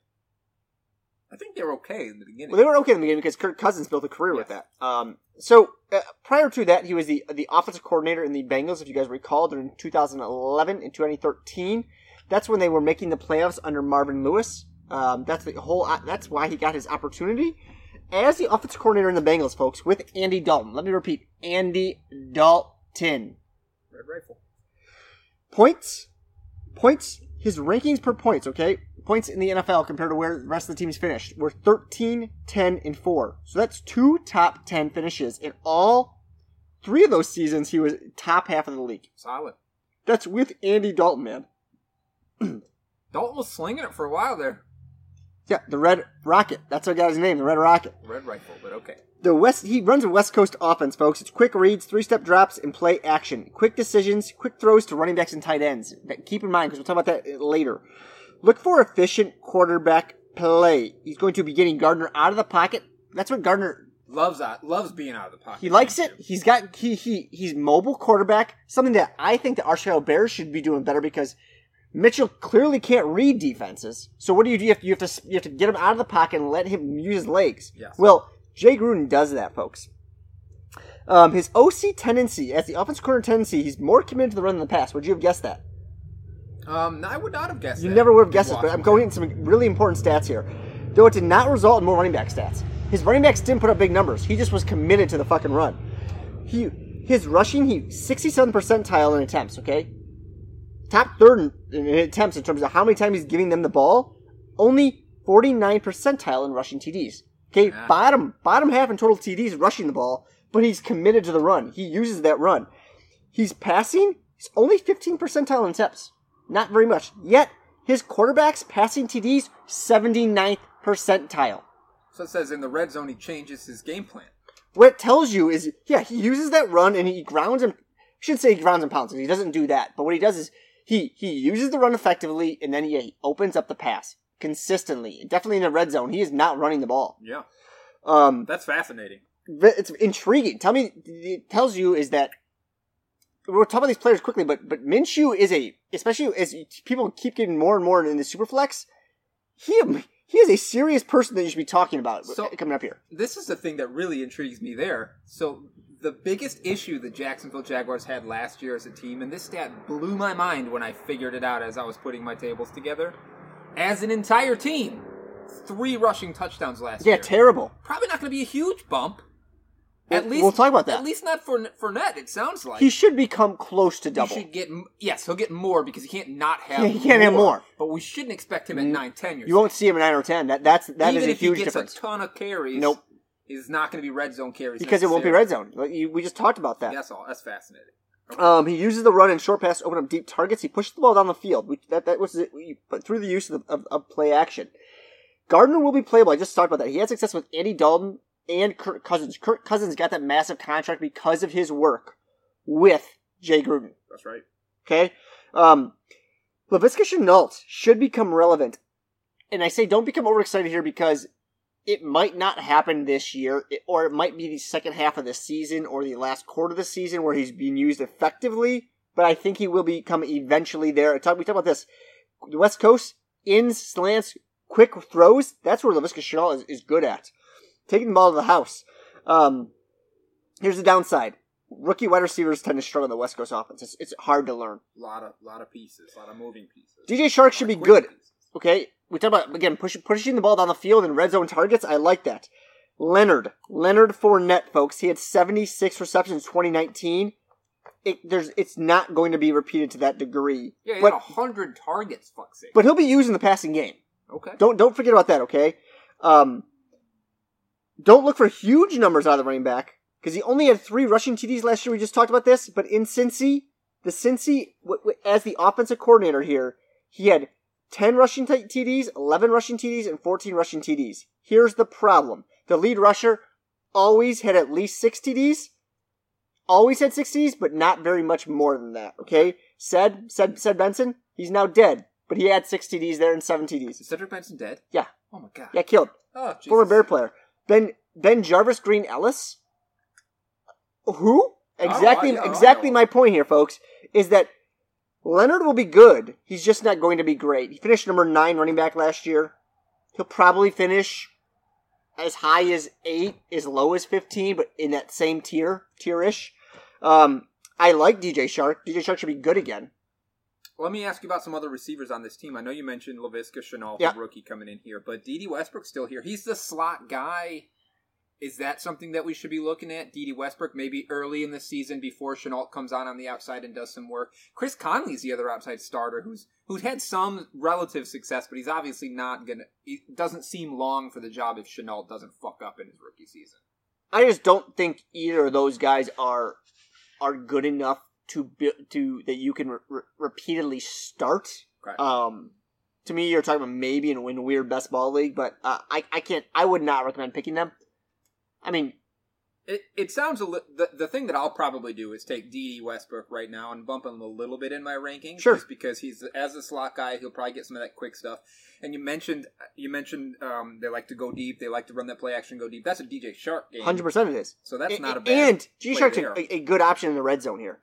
I think they were okay in the beginning. Well, they were okay in the beginning because Kirk Cousins built a career with that. Um, so uh, prior to that, he was the the offensive coordinator in the Bengals. If you guys recall, during 2011 and 2013, that's when they were making the playoffs under Marvin Lewis. Um, that's the whole. Uh, that's why he got his opportunity as the offensive coordinator in the Bengals, folks, with Andy Dalton. Let me repeat, Andy Dalton. Red Rifle. Points, points. His rankings per points. Okay, points in the NFL compared to where the rest of the teams finished were 13, 10, and 4. So that's two top 10 finishes in all Three of those seasons, he was top half of the league. Solid. That's with Andy Dalton, man. [CLEARS THROAT] Dalton was slinging it for a while there. Yeah, the Red Rocket. That's our guy's name, the Red Rocket. Red rifle, but okay. The West he runs a West Coast offense, folks. It's quick reads, three step drops, and play action. Quick decisions, quick throws to running backs and tight ends. That- Keep in mind because we'll talk about that later. Look for efficient quarterback play. He's going to be getting Gardner out of the pocket. That's what Gardner Loves that. Loves being out of the pocket. he likes it. He's got he he he's mobile quarterback. Something that I think the Chicago Bears should be doing better because Mitchell clearly can't read defenses. So what do you do? You have to you have to, you have to get him out of the pocket and let him use his legs. Yes. Well, Jay Gruden does that, folks. Um, his OC tendency as the offensive corner tendency, he's more committed to the run than the pass. Would you have guessed that? Um, I would not have guessed. You that. never would have guessed but I'm going into some really important stats here. Though it did not result in more running back stats. His running backs didn't put up big numbers. He just was committed to the fucking run. He his rushing, he 67 percentile in attempts. Okay, top third in, in attempts in terms of how many times he's giving them the ball. Only 49 percentile in rushing TDs. Okay, Yeah. bottom bottom half in total TDs rushing the ball, but he's committed to the run. He uses that run. He's passing. He's only 15 percentile in attempts. Not very much. Yet his quarterbacks passing TDs 79th percentile. So it says in the red zone he changes his game plan. What it tells you is, yeah, he uses that run and he grounds and I should say he grounds and pounds. 'cause He doesn't do that, but what he does is he he uses the run effectively and then he, he opens up the pass consistently. Definitely in the red zone, he is not running the ball. Yeah, Um, that's fascinating. it's intriguing. Tell me, it tells you is that we'll talk about these players quickly, but but Minshew is a especially as people keep getting more and more in the superflex. He he is a serious person that you should be talking about So- coming up here. This is the thing that really intrigues me there. So the biggest issue the Jacksonville Jaguars had last year as a team, and this stat blew my mind when I figured it out as I was putting my tables together. As an entire team, three rushing touchdowns last Yeah, year. Yeah, terrible. Probably not going to be a huge bump. At We'll- least we'll talk about that. At least not for Fournette. It sounds like He should become close to double. He should get yes, he'll get more because he can't not have. [LAUGHS] He can't have more. But we shouldn't expect him at nine ten. You won't see him at nine or ten. That that's that is Even a if huge he gets difference a ton of carries. Nope. Is not going to be red zone carries because it won't be red zone. Like, you- We just talked about that. That's all. That's fascinating. Um, he uses the run and short pass to open up deep targets. He pushes the ball down the field. We, that that was it. We, but through the use of, of, of play action, Gardner will be playable. I just talked about that. He had success with Andy Dalton and Kirk Cousins. Kirk Cousins got that massive contract because of his work with Jay Gruden. That's right. Okay, um, Laviska Shenault should become relevant, and I say don't become overexcited here because it might not happen this year, or it might be the second half of the season or the last quarter of the season where he's being used effectively. But I think he will become eventually there. Talk, we talk about this. The West Coast ins, slants, quick throws. That's where Laviska Shenault is, is good at. Taking the ball to the house. Um, here's the downside. Rookie wide receivers tend to struggle in the West Coast offense. It's, it's hard to learn. lot of lot of pieces, a lot of moving pieces. DJ Chark should be good. pieces. Okay, we talk about again push, pushing the ball down the field and red zone targets. I like that. Leonard, Leonard Fournette, folks. He had 76 receptions 2019. It, there's, it's not going to be repeated to that degree. Yeah, he but, had hundred targets. Fuck sake. but he'll be used in the passing game. okay. Don't don't forget about that. Okay. Um, don't look for huge numbers out of the running back because he only had three rushing TDs last year. We just talked about this, but in Cincy, the Cincy w- w- as the offensive coordinator here, he had 10 rushing t- TDs, 11 rushing TDs, and 14 rushing TDs. Here's the problem: the lead rusher always had at least six TDs. Always had six TDs, but not very much more than that. Okay, said said said Benson. He's now dead, but he had six TDs there and seven TDs. Is Cedric Benson dead? Yeah. Oh my god. Yeah, killed. Oh, Jesus. Former Bear player. Ben Ben Jarvus Green Ellis. Who? Exactly yeah, I exactly my point here, folks, is that Leonard will be good. He's just not going to be great. He finished number nine running back last year. He'll probably finish as high as eight, as low as fifteen, but in that same tier, tierish. Um, I like DJ Chark. DJ Chark should be good again. Let me ask you about some other receivers on this team. I know you mentioned Laviska Shenault, Yeah. the rookie coming in here, but Dede Westbrook's still here. He's the slot guy. Is that something that we should be looking at? Dede Westbrook maybe early in the season before Shenault comes on on the outside and does some work. Chris Conley's the other outside starter who's who's had some relative success, but he's obviously not gonna. It doesn't seem long for the job if Shenault doesn't fuck up in his rookie season. I just don't think either of those guys are are good enough to to that you can re- re- repeatedly start. Correct. Um, to me, you're talking about maybe in a weird best ball league, but uh, I I can't. I would not recommend picking them. I mean, It, it sounds a li- the the thing that I'll probably do is take Dede Westbrook right now and bump him a little bit in my rankings, Sure. just because he's as a slot guy, he'll probably get some of that quick stuff. And you mentioned you mentioned um, they like to go deep, they like to run that play action, go deep. That's a DJ Chark game, hundred percent it is. so that's not a bad. And G Chark's a, a good option in the red zone here.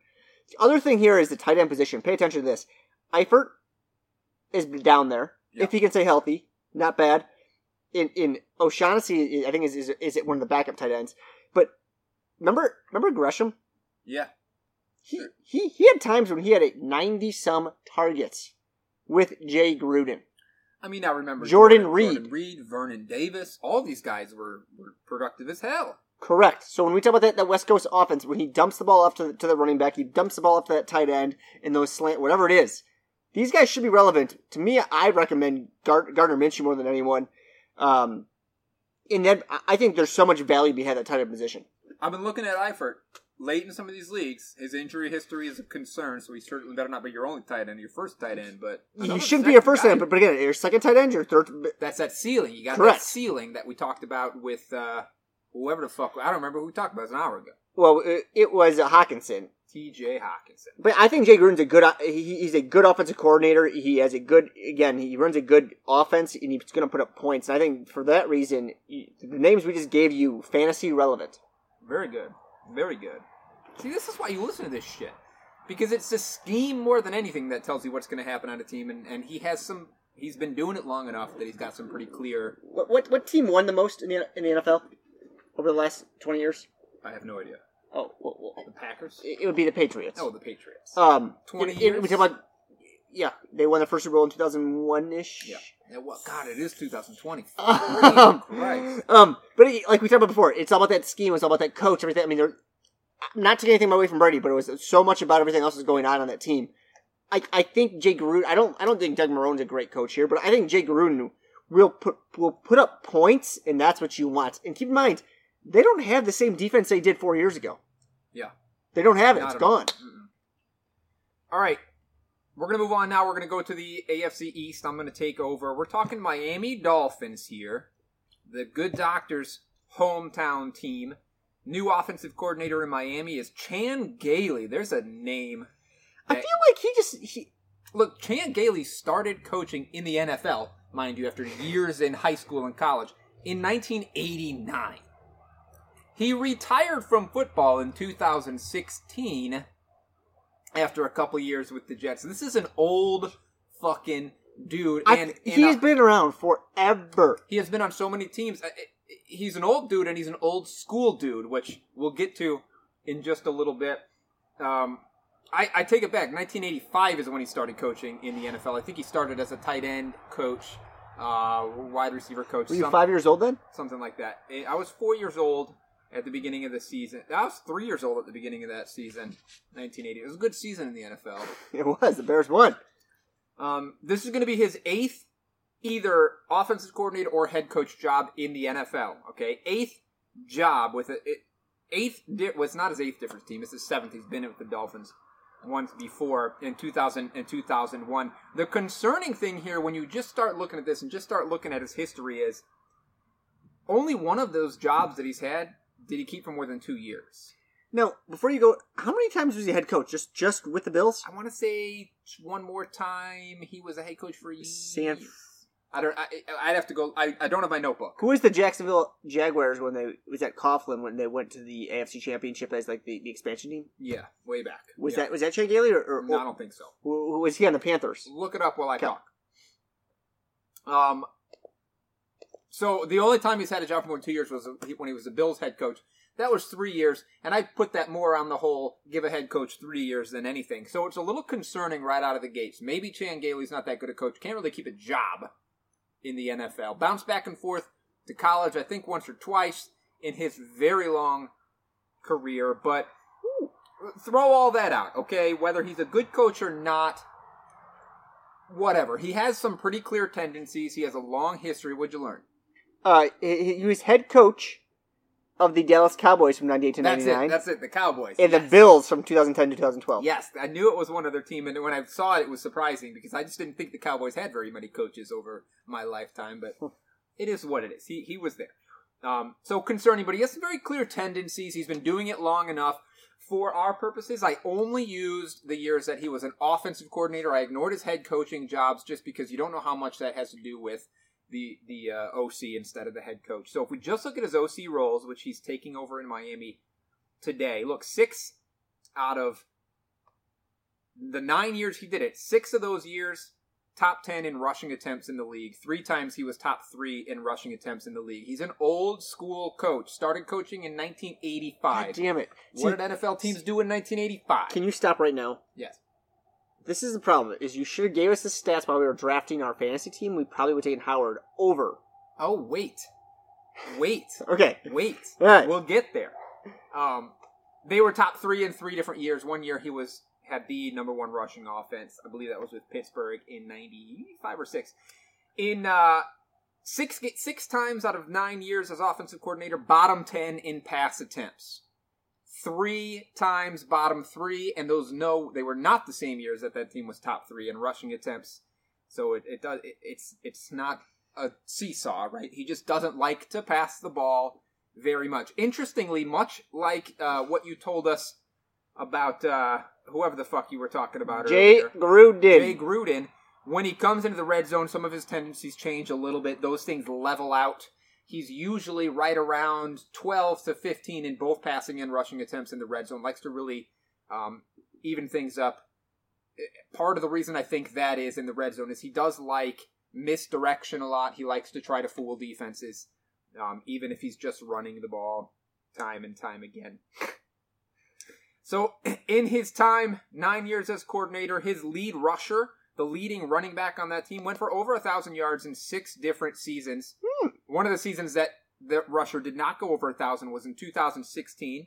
The other thing here is the tight end position. Pay attention to this. Eifert is down there. Yeah. If he can stay healthy, not bad. In in O'Shaughnessy, I think is is, is one of the backup tight ends. But remember remember Gresham? yeah, He he he had times when he had a ninety some targets with Jay Gruden. I mean, I remember Jordan Reed. Jordan Reed, Vernon Davis, all these guys were, were productive as hell. Correct. So when we talk about that, that West Coast offense, when he dumps the ball off to the, to the running back, he dumps the ball off to that tight end in those slant, whatever it is. These guys should be relevant. To me, I recommend Gard- Gardner Minshew more than anyone. Um, that, I- I think there's so much value behind that tight end position. I've been looking at Eifert late in some of these leagues. His injury history is a concern, so he certainly better not be your only tight end, your first tight end. But You shouldn't be your first tight end, but, but again, your second tight end, your third. that's that ceiling. You got Correct. that ceiling that we talked about with uh, whoever the fuck. I don't remember who we talked about. Was an hour ago. Well, it, it was uh, Hockenson. T.J. Hockenson. But I think Jay Gruden's a good. He, he's a good offensive coordinator. He has a good. Again, he runs a good offense, and he's going to put up points. And I think for that reason, the names we just gave you, fantasy relevant. Very good. Very good. See, this is why you listen to this shit. Because it's the scheme more than anything that tells you what's going to happen on a team, and, and he has some. He's been doing it long enough that he's got some pretty clear. What what, what team won the most in the in the NFL over the last twenty years? I have no idea. Oh, well, well, The Packers? it it would be the Patriots. Oh, the Patriots. um, 20 it- it- years? We talk about. Yeah, they won the first Super Bowl in two thousand one ish. yeah. yeah. Well, God, it is 2020. [LAUGHS] Um, Christ. um, but it, like we talked about before, it's all about that scheme. It's all about that coach. Everything. I mean, they're not taking anything away from Brady, but it was so much about everything else that's going on on that team. I, I think Jay Gruden. I don't. I don't think Doug Marrone's a great coach here, but I think Jay Gruden will put will put up points, and that's what you want. And keep in mind, they don't have the same defense they did four years ago. Yeah. They don't have it. Not it's gone. All right. We're going to move on now. We're going to go to the AFC East. I'm going to take over. We're talking Miami Dolphins here. The good doctor's hometown team. New offensive coordinator in Miami is Chan Gailey. There's a name. I feel like he just he. Look, Chan Gailey started coaching in the NFL, mind you, after years in high school and college, in 1989. He retired from football in 2016 after a couple years with the Jets. This is an old fucking dude, I, and, and he's uh, been around forever. he has been on so many teams. He's an old dude, and he's an old school dude, which we'll get to in just a little bit. Um, I, I take it back. 1985 is when he started coaching in the NFL. I think he started as a tight end coach, uh, wide receiver coach, Were you five years old then? something like that. I was four years old at the beginning of the season. I was three years old at the beginning of that season, 1980. It was a good season in the NFL. [LAUGHS] It was. The Bears won. Um, this is going to be his eighth either offensive coordinator or head coach job in the NFL. Okay, eighth job with a it, eighth. Di- well, it's not his eighth different team. It's his seventh. He's been with the Dolphins once before in 2000 and 2001. The concerning thing here, when you just start looking at this and just start looking at his history, is only one of those jobs that he's had did he keep for more than two years. Now, before you go, how many times was he head coach? Just just with the Bills? I want to say one more time he was a head coach for a. San- I don't. I, I'd have to go. I, I don't have my notebook. Who was the Jacksonville Jaguars when they was at Coughlin when they went to the AFC Championship as like the, the expansion team? Yeah, way back. Was Yeah. that was that Chan Gailey or, or, No, I don't think so. who, who was he on the Panthers? Look it up while I Okay. talk. Um. So the only time he's had a job for more than two years was when he was the Bills head coach. That was three years, and I put that more on the whole give a head coach three years than anything. So it's a little concerning right out of the gates. Maybe Chan Gailey's not that good a coach. Can't really keep a job in the NFL. Bounce back and forth to college, I think once or twice in his very long career, but throw all that out, okay? Whether he's a good coach or not, whatever. He has some pretty clear tendencies. He has a long history. What'd you learn? Uh, he, was head coach of the Dallas Cowboys from 98 to That's 99 it. That's it. The Cowboys. and the Bills from 2010 to 2012. Yes, I knew it was one other team, and when I saw it, it was surprising because I just didn't think the Cowboys had very many coaches over my lifetime. But it is what it is. He he was there. Um, so concerning, but he has some very clear tendencies. He's been doing it long enough. For our purposes, I only used the years that he was an offensive coordinator. I ignored his head coaching jobs just because you don't know how much that has to do with the the uh, OC instead of the head coach. So if we just look at his OC roles, which he's taking over in Miami today, look six out of the nine years he did it, six of those years, top 10 in rushing attempts in the league. Three times he was top three in rushing attempts in the league. He's an old school coach. Started coaching in 1985. God damn it. what See, did NFL teams do in 1985? can you stop right now? yes. This is the problem. Is you should have gave us the stats while we were drafting our fantasy team. We probably would have taken Howard over. Oh, wait. Wait. [LAUGHS] Okay. Wait. All right. We'll get there. Um, they were top three in three different years. One year he was had the number one rushing offense. I believe that was with Pittsburgh in '95 or six. In uh, six six times out of nine years as offensive coordinator, bottom ten in pass attempts. Three times bottom three, and those no, they were not the same years that that team was top three in rushing attempts. So it, it does it, it's it's not a seesaw, right? He just doesn't like to pass the ball very much. Interestingly, much like uh, what you told us about uh, whoever the fuck you were talking about Jay earlier, Gruden. Jay Gruden. When he comes into the red zone, some of his tendencies change a little bit. Those things level out. He's usually right around 12 to 15 in both passing and rushing attempts in the red zone. Likes to really um, even things up. Part of the reason I think that is in the red zone is he does like misdirection a lot. He likes to try to fool defenses, um, even if he's just running the ball time and time again. [LAUGHS] So, [CLEARS THROAT] in his time, nine years as coordinator, his lead rusher, the leading running back on that team, went for over a thousand yards in six different seasons. One of the seasons that the rusher did not go over a thousand was in 2016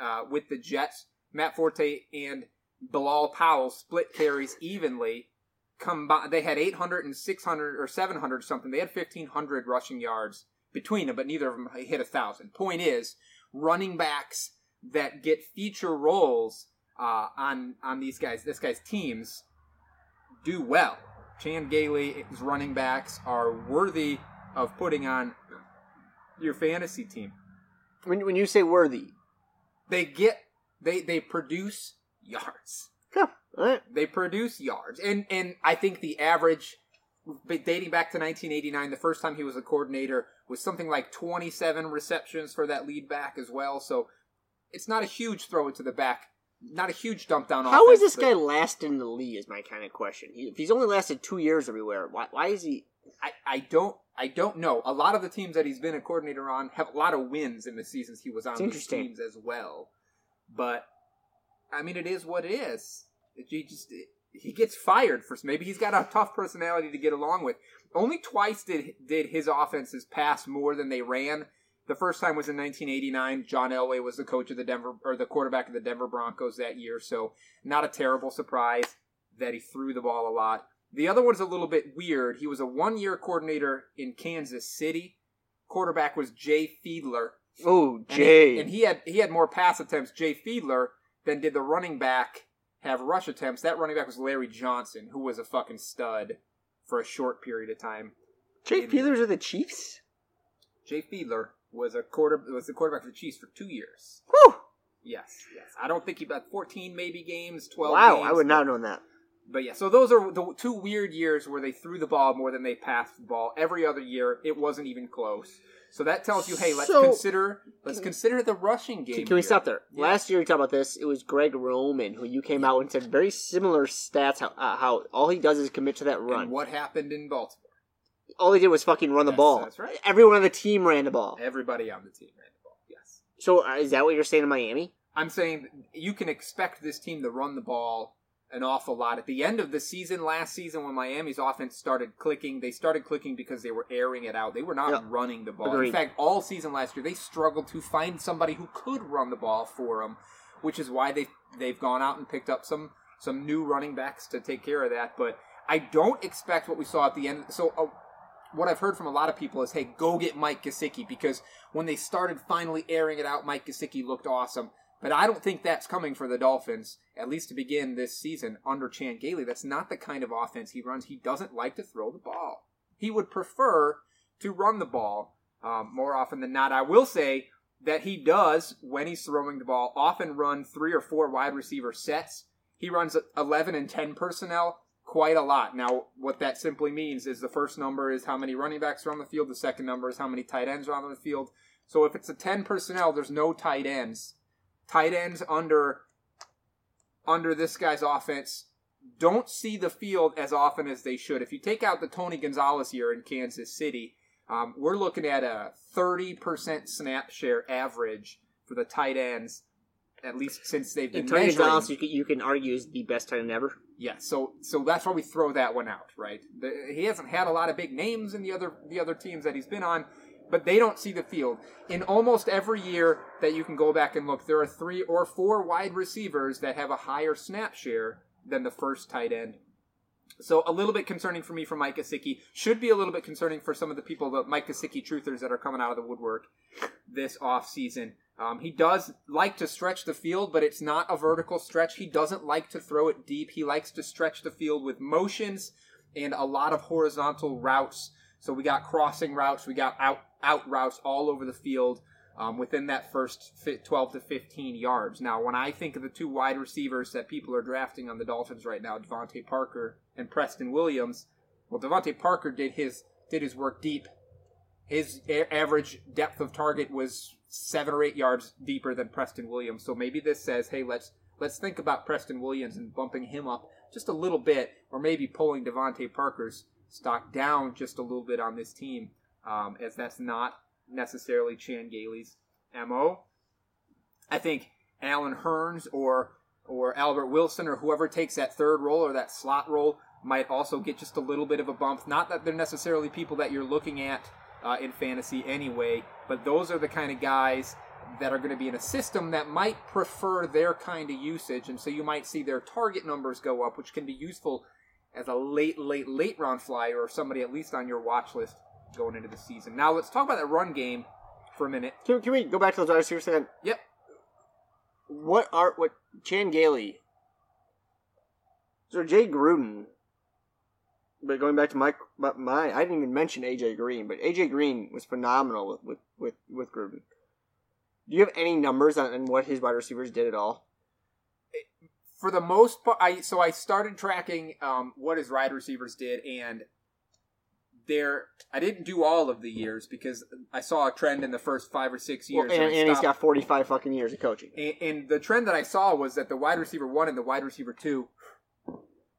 uh, with the Jets. Matt Forte and Bilal Powell split carries evenly. Combi- they had 800 and 600 or 700 something. They had 1500 rushing yards between them, but neither of them hit a thousand. Point is, running backs that get feature roles uh, on on these guys, this guy's teams, do well. Chan Gailey's running backs are worthy of putting on your fantasy team. When, when you say worthy. They get they they produce yards. Huh. All right. They produce yards, and and I think the average, dating back to 1989, the first time he was a coordinator was something like 27 receptions for that lead back as well. So it's not a huge throw it to the back, not a huge dump down. How is offense, this but guy lasting in the league? Is my kind of question. He, if he's only lasted two years everywhere, why, why is he? I, I don't I don't know. A lot of the teams that he's been a coordinator on have a lot of wins in the seasons he was on these teams as well. But I mean, it is what it is. He just he gets fired for maybe he's got a tough personality to get along with. Only twice did did his offenses pass more than they ran. The first time was in 1989. John Elway was the coach of the Denver or the quarterback of the Denver Broncos that year, so not a terrible surprise that he threw the ball a lot. The other one's a little bit weird. He was a one-year coordinator in Kansas City. Quarterback was Jay Fiedler. Oh, And Jay. he, and he had he had more pass attempts, Jay Fiedler, than did the running back have rush attempts. That running back was Larry Johnson, who was a fucking stud for a short period of time. Jay Fiedler's are the Chiefs. Jay Fiedler was a quarter was the quarterback for the Chiefs for two years. Whew. Yes, yes. I don't think he got fourteen maybe games, twelve. Wow, games, I would not have known that. But yeah, so those are the two weird years where they threw the ball more than they passed the ball. Every other year, it wasn't even close. So that tells you, hey, let's So- consider let's consider the rushing game. Can, can we stop there? Yeah. Last year we talked about this. It was Greg Roman who you came out and said very similar stats. How, uh, how all he does is commit to that run. And what happened in Baltimore? All they did was fucking run the Yes, ball. that's right. Everyone on the team ran the ball. Everybody on the team ran the ball. Yes. So uh, is that what you're saying in Miami? I'm saying you can expect this team to run the ball an awful lot. At the end of the season, last season, when Miami's offense started clicking, they started clicking because they were airing it out. They were not Yeah. running the ball. Agreed. In fact, all season last year, they struggled to find somebody who could run the ball for them, which is why they they've gone out and picked up some some new running backs to take care of that. But I don't expect what we saw at the end. So. Uh, what I've heard from a lot of people is, hey, go get Mike Gesicki because when they started finally airing it out, Mike Gesicki looked awesome. But I don't think that's coming for the Dolphins, at least to begin this season under Chan Gailey. That's not the kind of offense he runs. He doesn't like to throw the ball. He would prefer to run the ball um, more often than not. I will say that he does, when he's throwing the ball, often run three or four wide receiver sets. He runs 11 and 10 personnel quite a lot. Now, what that simply means is the first number is how many running backs are on the field, the second number is how many tight ends are on the field. So if it's a 10 personnel, there's no tight ends. Tight ends under under this guy's offense don't see the field as often as they should. If you take out the Tony Gonzalez year in Kansas City, um, we're looking at a 30% snap share average for the tight ends, at least since they've been And Tony measuring. Gonzalez, you can, you can argue is the best tight end ever. Yeah, so so that's why we throw that one out, right? The, he hasn't had a lot of big names in the other the other teams that he's been on, but they don't see the field. In almost every year that you can go back and look, there are three or four wide receivers that have a higher snap share than the first tight end. So a little bit concerning for me for Mike Gesicki. Should be a little bit concerning for some of the people, the Mike Gesicki truthers that are coming out of the woodwork this offseason. Um, he does like to stretch the field, but it's not a vertical stretch. He doesn't like to throw it deep. He likes to stretch the field with motions and a lot of horizontal routes. So we got crossing routes, we got out out routes all over the field um, within that first fi- 12 to 15 yards. Now, when I think of the two wide receivers that people are drafting on the Dolphins right now, DeVante Parker and Preston Williams, well, DeVante Parker did his did his work deep. His average depth of target was seven or eight yards deeper than Preston Williams. So maybe this says, hey, let's let's think about Preston Williams and bumping him up just a little bit, or maybe pulling DeVante Parker's stock down just a little bit on this team, um, as that's not necessarily Chan Gailey's mo. I think Allen Hurns or or Albert Wilson or whoever takes that third role or that slot role might also get just a little bit of a bump. Not that they're necessarily people that you're looking at uh, in fantasy anyway, but those are the kind of guys that are going to be in a system that might prefer their kind of usage, and so you might see their target numbers go up, which can be useful as a late, late, late round flyer or somebody at least on your watch list going into the season. Now let's talk about that run game for a minute. Can, can we go back to those wide receivers again? Yep. What are what Chan Gailey? So Jay Gruden. But going back to my my, I didn't even mention AJ Green, but AJ Green was phenomenal with with with, with Gruden. Do you have any numbers on, on what his wide receivers did at all? for the most part, I so I started tracking um, what his wide receivers did, and there I didn't do all of the years because I saw a trend in the first five or six years. Well, and, and he's got forty five fucking years of coaching. and, and the trend that I saw was that the wide receiver one and the wide receiver two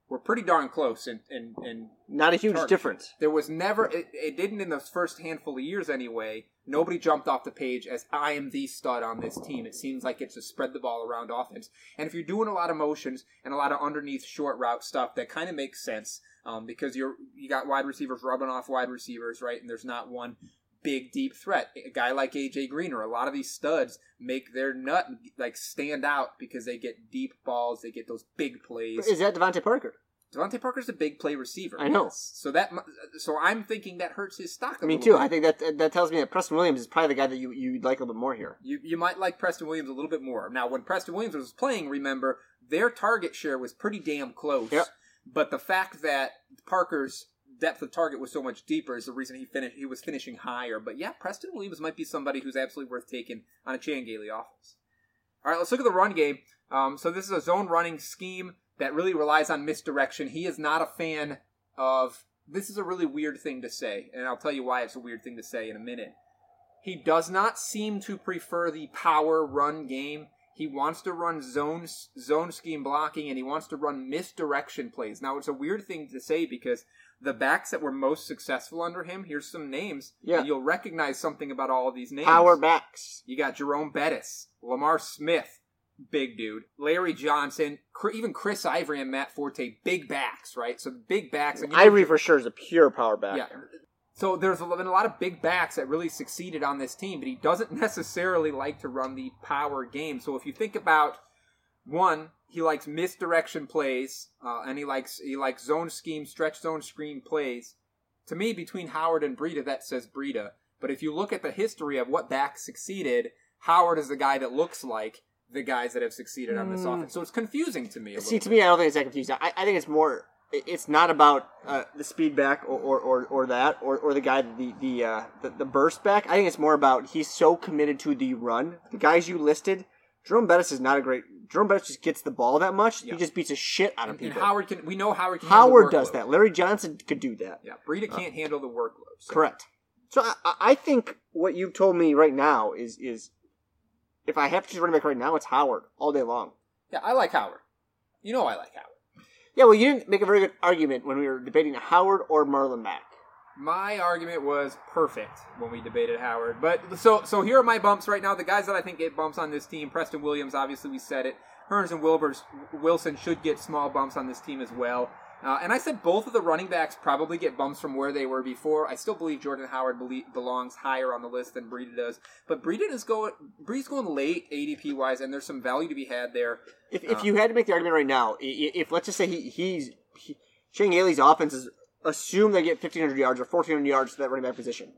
were pretty darn close, and and and Not a huge Target. difference. there was never it, it didn't in the first handful of years anyway nobody jumped off the page as i am the stud on this team it seems like it's a spread the ball around offense and if you're doing a lot of motions and a lot of underneath short route stuff that kind of makes sense um, because you're you got wide receivers rubbing off wide receivers right and there's not one big deep threat a guy like aj green or a lot of these studs make their nut like stand out because they get deep balls they get those big plays Is that DeVante Parker? DeVante Parker's a big play receiver. I know. Yes. So that so I'm thinking that hurts his stock. a I mean, little too. bit. I think that that tells me that Preston Williams is probably the guy that you you like a little bit more here. you you might like Preston Williams a little bit more. Now, when Preston Williams was playing, remember their target share was pretty damn close. Yep. But the fact that Parker's depth of target was so much deeper is the reason he finished. He was finishing higher. But yeah, Preston Williams might be somebody who's absolutely worth taking on a Chan Gailey offense. All right, let's look at the run game. Um, so this is a zone running scheme that really relies on misdirection. He is not a fan of. This is a really weird thing to say, and I'll tell you why it's a weird thing to say in a minute. He does not seem to prefer the power run game. He wants to run zone zone scheme blocking, and he wants to run misdirection plays. Now, it's a weird thing to say because the backs that were most successful under him. Here's some names. Yeah. you'll recognize something about all of these names. Power backs. You got Jerome Bettis, Lamar Smith, big dude, Larry Johnson, even Chris Ivory and Matt Forte, big backs, right? So big backs. And know- Ivory for sure is a pure power back. yeah. So there's been a lot of big backs that really succeeded on this team, but he doesn't [LAUGHS] necessarily like to run the power game. So if you think about one, he likes misdirection plays, uh, and he likes he likes zone scheme, stretch zone screen plays. to me, between Howard and Breida, that says Breida. But if you look at the history of what backs succeeded, Howard is the guy that looks like the guys that have succeeded on this Mm. offense. So it's confusing to me. See, little to me, I don't think it's that confusing. I, I think it's more. It's not about uh, the speed back or, or, or, or that or, or the guy the the, uh, the the burst back. I think it's more about he's so committed to the run. The guys you listed, Jerome Bettis is not a great. Jerome Bettis just gets the ball that much. Yeah. He just beats a shit out of And, and people. Howard can. We know Howard can. Howard does that. Larry Johnson could do that. Yeah, Breida uh, can't handle the workload. So. Correct. So I- I, I think what you've told me right now is is if I have to choose running back right now, it's Howard all day long. Yeah, I like Howard. You know I like Howard. Yeah, well, you didn't make a very good argument when we were debating Howard or Marlon Mack. My argument was perfect when we debated Howard. But so so here are my bumps right now. The guys that I think get bumps on this team: Preston Williams, obviously we said it. Hurns and Wilbers Wilson should get small bumps on this team as well. Uh, and I said both of the running backs probably get bumps from where they were before. I still believe Jordan Howard belongs higher on the list than Breida does. But Breida is going Bree's going late ADP wise, and there's some value to be had there. If, if Uh. you had to make the argument right now, i- i- if let's just say he, he's he, Chan Gailey's offense is assume they get fifteen hundred yards or fourteen hundred yards to that running back position,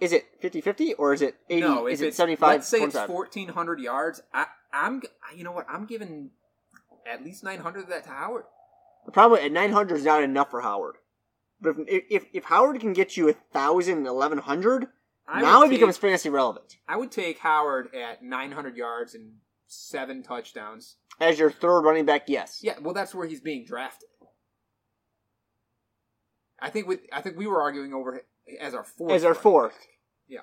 is it 50-50 or is it eighty? No, is it seventy five? Let's say it's fourteen hundred yards. I, I'm, you know what? I'm giving at least nine hundred of that to Howard. The problem at nine hundred is not enough for Howard. But if if, if Howard can get you a thousand, eleven hundred, I now would it becomes fantasy relevant I would take Howard at nine hundred yards and seven touchdowns. as your third running back. Yes. Yeah, well, that's where he's being drafted. I think we, I think we were arguing over as our fourth. As our fourth. Yeah.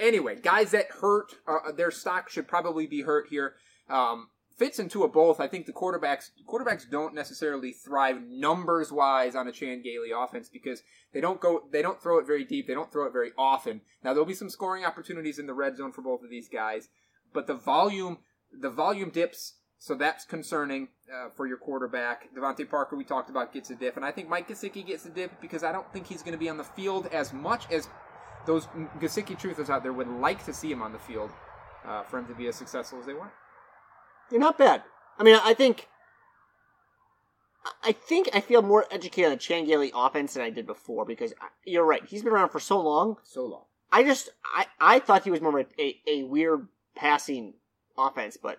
Anyway, guys that hurt, uh, their stock should probably be hurt here. Um, fits into a both. I think the quarterbacks quarterbacks don't necessarily thrive numbers wise on a Chan Gailey offense because they don't go they don't throw it very deep. They don't throw it very often. Now there'll be some scoring opportunities in the red zone for both of these guys, but the volume the volume dips. So that's concerning uh, for your quarterback. DeVante Parker, we talked about, gets a dip. And I think Mike Gesicki gets a dip because I don't think he's going to be on the field as much as those Gesicki truthers out there would like to see him on the field uh, for him to be as successful as they want. You're not bad. I mean, I think. I think I feel more educated on the Chan offense than I did before because I- you're right. He's been around for so long. So long. I just I, I thought he was more of a, a, a weird passing offense, but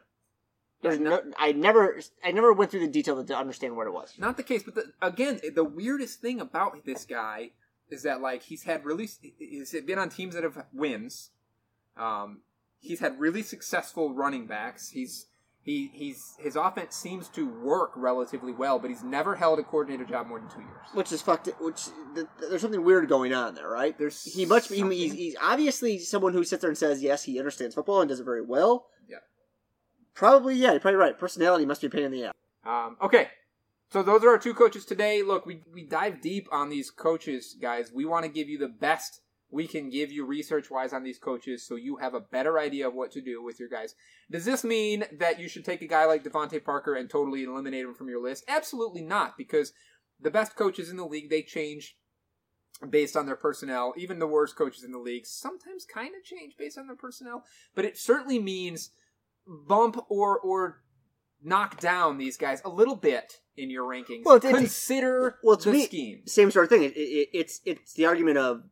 there's no, I never I never went through the detail to understand what it was. Not the case, but the, again, the weirdest thing about this guy is that like he's had really he's been on teams that have wins. Um, he's had really successful running backs. He's he he's his offense seems to work relatively well, but he's never held a coordinator job more than two years. Which is fucked. Which th- th- there's something weird going on there, right? There's he much he, he's, he's obviously someone who sits there and says yes he understands football and does it very well. Probably yeah, you're probably right. Personality must be a pain in the ass. Um, okay. So those are our two coaches today. Look, we, we dive deep on these coaches, guys. We want to give you the best we can give you research wise on these coaches so you have a better idea of what to do with your guys. Does this mean that you should take a guy like DeVante Parker and totally eliminate him from your list? Absolutely not, because the best coaches in the league, they change based on their personnel. Even the worst coaches in the league sometimes kind of change based on their personnel. But it certainly means bump or or knock down these guys a little bit in your rankings. Well, it's- it's- Consider well, to the me- scheme. Same sort of thing. It, it, it's it's the argument of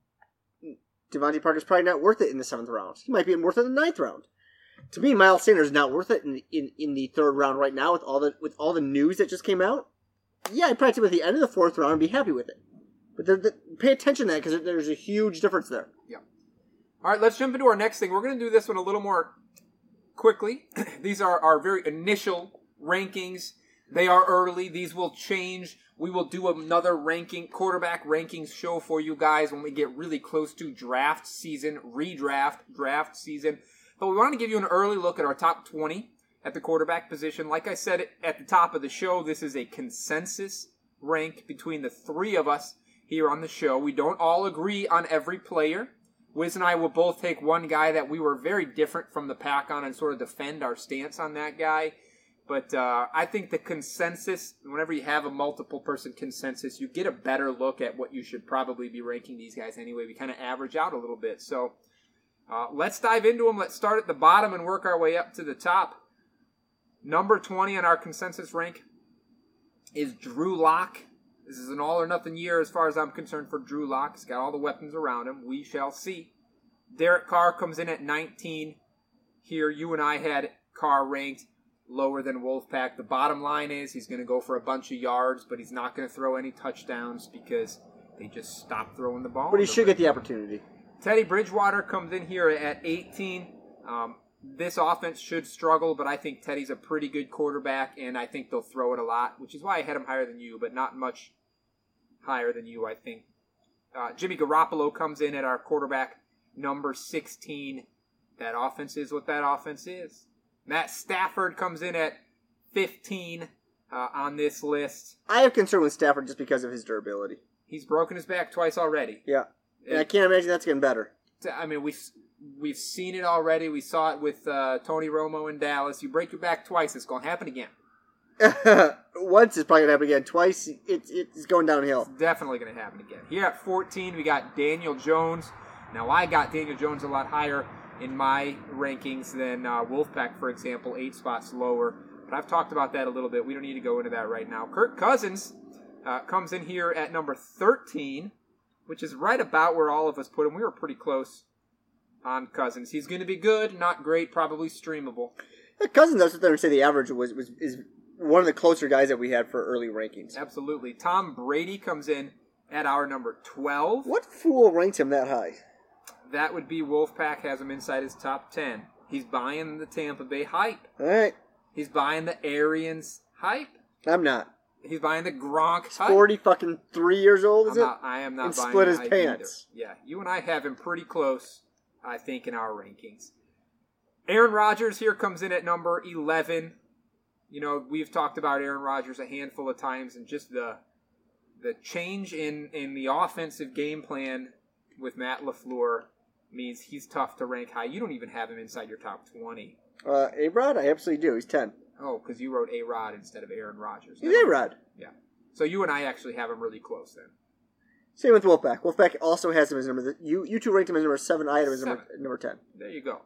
DeVante Parker's probably not worth it in the seventh round. He might be worth it in the ninth round. To me, Miles Sanders is not worth it in, in in the third round right now with all the with all the news that just came out. Yeah, I'd probably at the end of the fourth round and be happy with it. But there, there- pay attention to that because there's a huge difference there. Yeah. All right, let's jump into our next thing. We're going to do this one a little more quickly. [CLEARS THROAT] These are our very initial rankings. They are early. These will change. We will do another ranking quarterback rankings show for you guys when we get really close to draft season, redraft, draft season. But we want to give you an early look at our top 20 at the quarterback position. Like I said at the top of the show, this is a consensus rank between the three of us here on the show. We don't all agree on every player. Wiz and I will both take one guy that we were very different from the pack on and sort of defend our stance on that guy. But uh, I think the consensus, whenever you have a multiple person consensus, you get a better look at what you should probably be ranking these guys anyway. We kind of average out a little bit. So uh, let's dive into them. Let's start at the bottom and work our way up to the top. Number 20 on our consensus rank is Drew Lock. This is an all or nothing year as far as I'm concerned for Drew Lock. He's got all the weapons around him. We shall see. Derek Carr comes in at 19. Here, you and I had Carr ranked lower than Wolfpack. The bottom line is he's going to go for a bunch of yards, but he's not going to throw any touchdowns because they just stopped throwing the ball. But he should get the opportunity. Teddy Bridgewater comes in here at 18. Um, this offense should struggle, but I think Teddy's a pretty good quarterback, and I think they'll throw it a lot, which is why I had him higher than you, but not much higher than you, I think. Uh, Jimmy Garoppolo comes in at our quarterback number 16. That offense is what that offense is. Matt Stafford comes in at 15 uh, on this list. I have concern with Stafford just because of his durability. He's broken his back twice already. Yeah. And I can't imagine that's getting better. I mean, we've we've seen it already. We saw it with uh, Tony Romo in Dallas. You break your back twice, it's going to happen again. [LAUGHS] Once it's probably gonna happen again. Twice, it's it's going downhill. It's definitely going to happen again. Here at 14, we got Daniel Jones. Now, I got Daniel Jones a lot higher in my rankings than uh, Wolfpack, for example, eight spots lower. But I've talked about that a little bit. We don't need to go into that right now. Kirk Cousins uh, comes in here at number 13, which is right about where all of us put him. We were pretty close on Cousins. He's going to be good, not great, probably streamable. Yeah, Cousins, I was there and say the average was, was is one of the closer guys that we had for early rankings. Absolutely. Tom Brady comes in at our number 12. What fool ranked him that high? That would be Wolfpack has him inside his top 10. He's buying the Tampa Bay hype. All right, He's buying the Arians hype. I'm not. He's buying the Gronk hype. Forty fucking three years old, is I'm it? not, I am not And buying split the his pants. Either. Yeah, you and I have him pretty close, I think, in our rankings. Aaron Rodgers here comes in at number 11. You know, we've talked about Aaron Rodgers a handful of times and just the the change in, in the offensive game plan with Matt LaFleur means he's tough to rank high. You don't even have him inside your top 20. Uh, A Rod, I absolutely do. He's ten. Oh, because you wrote A Rod instead of Aaron Rodgers. He's A Rod. Yeah. So you and I actually have him really close then. Same with Wolfpack. Wolfpack also has him as number. You you two ranked him as number seven. I had him as number, number ten. There you go.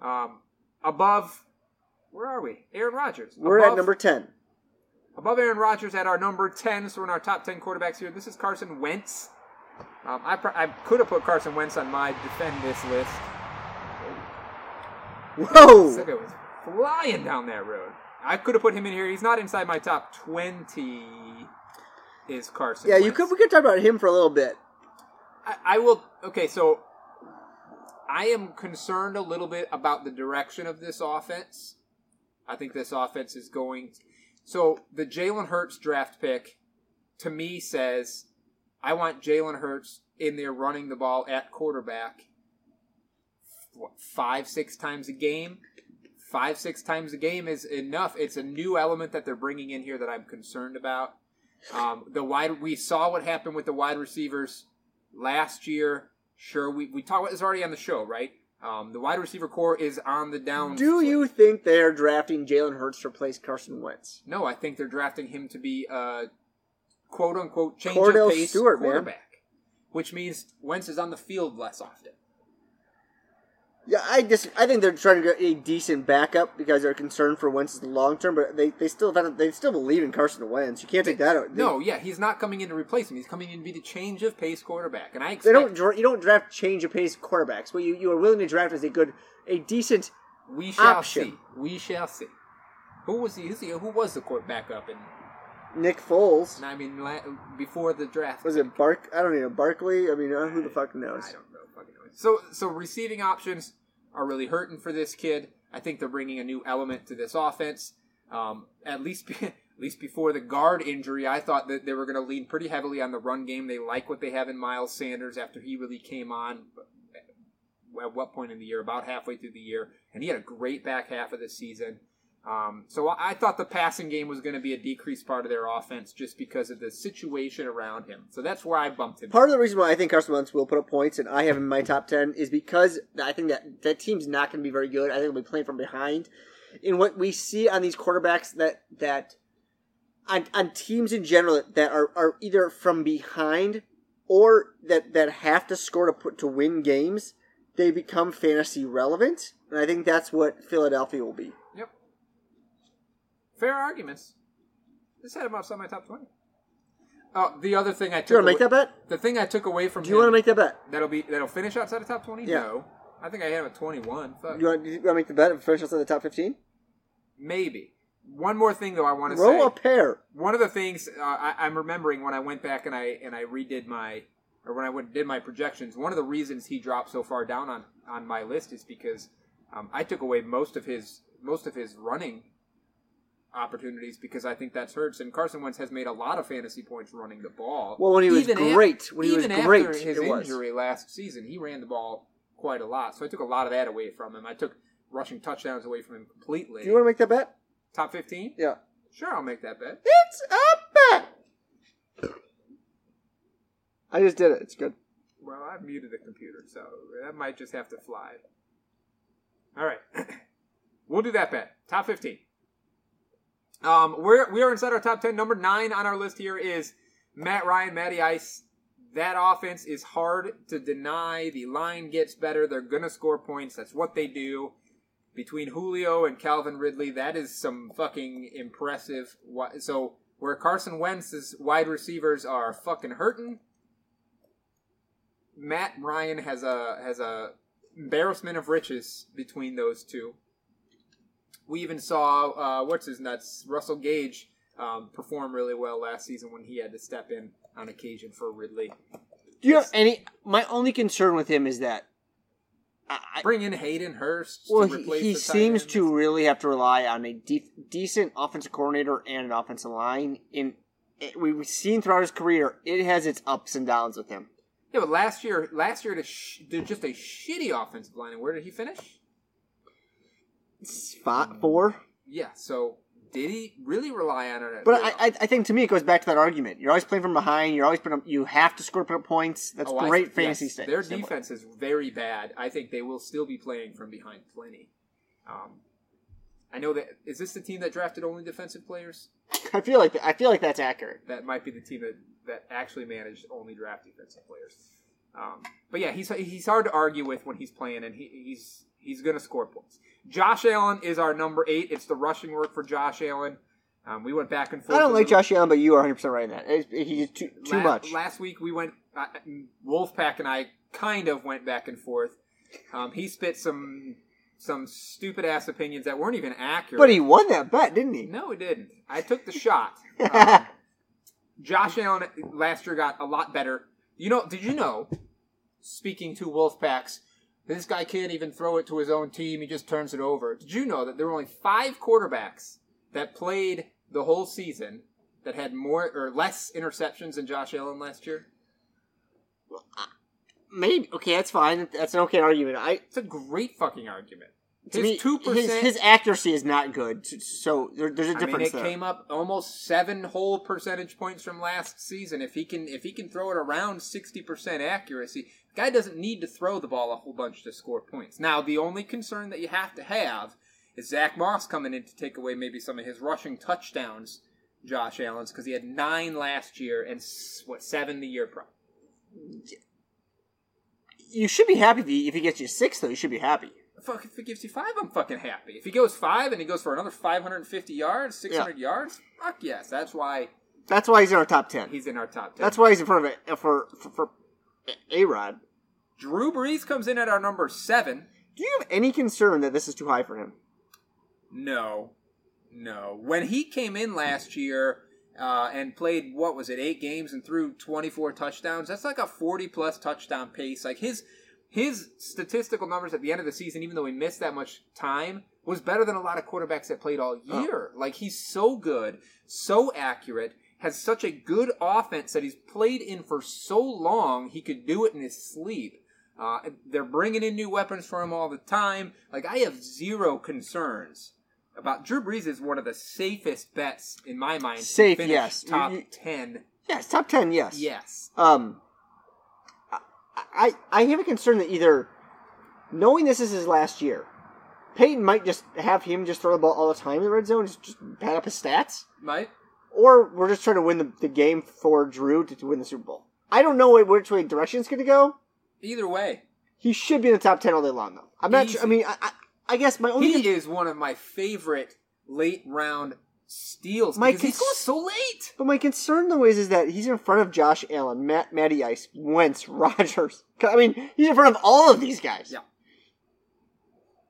Um, above, where are we? Aaron Rodgers. We're above, at number ten. above Aaron Rodgers at our number ten. So we're in our top ten quarterbacks here. This is Carson Wentz. Um, I, pr- I could have put Carson Wentz on my defend this list. Whoa! Sucker was flying down that road. I could have put him in here. He's not inside my top twenty. Is Carson? Yeah, you could. We could talk about him for a little bit. I, I will. Okay, so I am concerned a little bit about the direction of this offense. I think this offense is going. So the Jalen Hurts draft pick to me says I want Jalen Hurts in there running the ball at quarterback. What five six times a game? Five six times a game is enough. It's a new element that they're bringing in here that I'm concerned about. Um, the wide we saw what happened with the wide receivers last year. Sure, we we talked about this already on the show, right? Um, the wide receiver core is on the down. Do you think they're drafting Jalen Hurts to replace Carson Wentz? No, I think they're drafting him to be a quote unquote change Cordell of pace Stewart, man. quarterback, which means Wentz is on the field less often. Yeah, I just I think they're trying to get a decent backup because they're concerned for Wentz's long term, but they, they still they still believe in Carson Wentz. You can't take that out. They, No, yeah, he's not coming in to replace him. He's coming in to be the change of pace quarterback, and I they don't. dra- You don't draft change of pace quarterbacks. What you, you are willing to draft is a good, a decent. we shall option. see. We shall see. Who was he? Who's? Who was the court backup in? Nick Foles I mean, la- before the draft. was it Bark? I don't know Barkley. I mean, uh, who the fuck knows? I don't know. So, so receiving options are really hurting for this kid. I think they're bringing a new element to this offense. Um, at least, be, [LAUGHS] at least before the guard injury, I thought that they were going to lean pretty heavily on the run game. They like what they have in Miles Sanders after he really came on. At what point in the year? About halfway through the year, and he had a great back half of the season. Um, so I thought the passing game was going to be a decreased part of their offense just because of the situation around him. So that's where I bumped him. Part of the reason why I think Carson Wentz will put up points and I have him in my top ten is because I think that that team's not going to be very good. I think they'll be playing from behind. And what we see on these quarterbacks that that on, on teams in general that are, are either from behind or that, that have to score to put to win games, they become fantasy relevant, and I think that's what Philadelphia will be. Fair arguments. This had him outside my top 20. Oh, the other thing I took Do you want to make away- that bet? the thing I took away from Do you want to make that bet? that'll be that'll finish outside the top twenty. Yeah. No, I think I had him at twenty one. You want, you want to make the bet and finish outside the top fifteen? Maybe. One more thing though, I want to Roll say. a pair. one of the things uh, I, I'm remembering when I went back and I and I redid my or when I went, did my projections, one of the reasons he dropped so far down on on my list is because um, I took away most of his most of his running opportunities because I think that's hurts. And Carson Wentz has made a lot of fantasy points running the ball. Well, when he was af- great, when he was great, after his was. injury last season, he ran the ball quite a lot. So I took a lot of that away from him. I took rushing touchdowns away from him completely. Do you want to make that bet? Top fifteen? Yeah. Sure, I'll make that bet. It's a bet. I just did it. It's good. Well, I've muted the computer, so that might just have to fly. All right, [CLEARS THROAT] we'll do that bet. Top fifteen. Um, we're we are inside our top ten. Number nine on our list here is Matt Ryan, Matty Ice. That offense is hard to deny. The line gets better. They're gonna score points. That's what they do. Between Julio and Calvin Ridley, that is some fucking impressive. So where Carson Wentz's wide receivers are fucking hurting, Matt Ryan has a has a embarrassment of riches between those two. We even saw uh, what's his nuts Russell Gage um, perform really well last season when he had to step in on occasion for Ridley. Do you have any? My only concern with him is that, I, Bring in Hayden Hurst. well, to he, replace he seems ends. to really have to rely on a de- decent offensive coordinator and an offensive line. In it, we've seen throughout his career, it has its ups and downs with him. Yeah, but last year, last year, sh- did just a shitty offensive line. And where did he finish? Spot four. Yeah. So did he really rely on it? But I, I, I think to me it goes back to that argument. You're always playing from behind. You're always putting up, you have to score put up points. That's Oh, I- great fantasy yes, stat- Their standpoint. defense is very bad. I think they will still be playing from behind plenty. Um, I know that is this the team that drafted only defensive players? [LAUGHS] I feel like I feel like that's accurate. That might be the team that, that actually managed only draft defensive players. Um, but yeah, he's he's hard to argue with when he's playing, and he, he's he's going to score points. Josh Allen is our number eight. It's the rushing work for Josh Allen. Um, we went back and forth. I don't like Josh Allen, but you are 100 percent right in that. It's- He's too too La- much. Last week we went, uh, Wolfpack and I kind of went back and forth. Um, he spit some some stupid ass opinions that weren't even accurate. But he won that bet, didn't he? no, he didn't. I took the shot. [LAUGHS] Um, Josh Allen last year got a lot better. You know? Did you know? Speaking to Wolfpacks, this guy can't even throw it to his own team. He just turns it over. Did you know that there were only five quarterbacks that played the whole season that had more or less interceptions than Josh Allen last year? Maybe okay, that's fine. That's an okay argument. I It's a great fucking argument. His two percent. his accuracy is not good. So there, there's a I mean, difference it there. came up almost seven whole percentage points from last season. If he can, if he can throw it around sixty percent accuracy, guy doesn't need to throw the ball a whole bunch to score points. Now, the only concern that you have to have is Zach Moss coming in to take away maybe some of his rushing touchdowns, Josh Allen's, because he had nine last year and what seven the year prior. you should be happy if he, if he gets you six, though. You should be happy. Fuck, if he gives you five, I'm fucking happy. If he goes five and he goes for another 550 yards, 600 yards, fuck yes. That's why That's why he's in our top ten. he's in our top 10. That's why he's in front of it for for, for A Rod. Drew Brees comes in at our number seven. Do you have any concern that this is too high for him? No. No. When he came in last year uh, and played, what was it, eight games and threw 24 touchdowns, that's like a 40 plus touchdown pace. Like his. His statistical numbers at the end of the season, even though he missed that much time, was better than a lot of quarterbacks that played all year. Like he's so good, so accurate, has such a good offense that he's played in for so long he could do it in his sleep. Uh, they're bringing in new weapons for him all the time. Like I have zero concerns about Drew Brees is one of the safest bets in my mind. Safe, yes. Top You- you- ten, Yes, top ten. Yes. yes. Um, I I have a concern that either knowing this is his last year, Payton might just have him just throw the ball all the time in the red zone, just, just pad up his stats, Right? Or we're just trying to win the, the game for Drew to, to win the Super Bowl. I don't know which way direction it's going to go. Either way, He should be in the top ten all day long, though. I'm not. Sure, I mean, I, I, I guess my only he is one of my favorite late round steals My because he's cons- going so late. But my concern though is, is that he's in front of Josh Allen, Matt, Matty Ice, Wentz, [LAUGHS] Rodgers. I mean, he's in front of all of these guys. Yeah.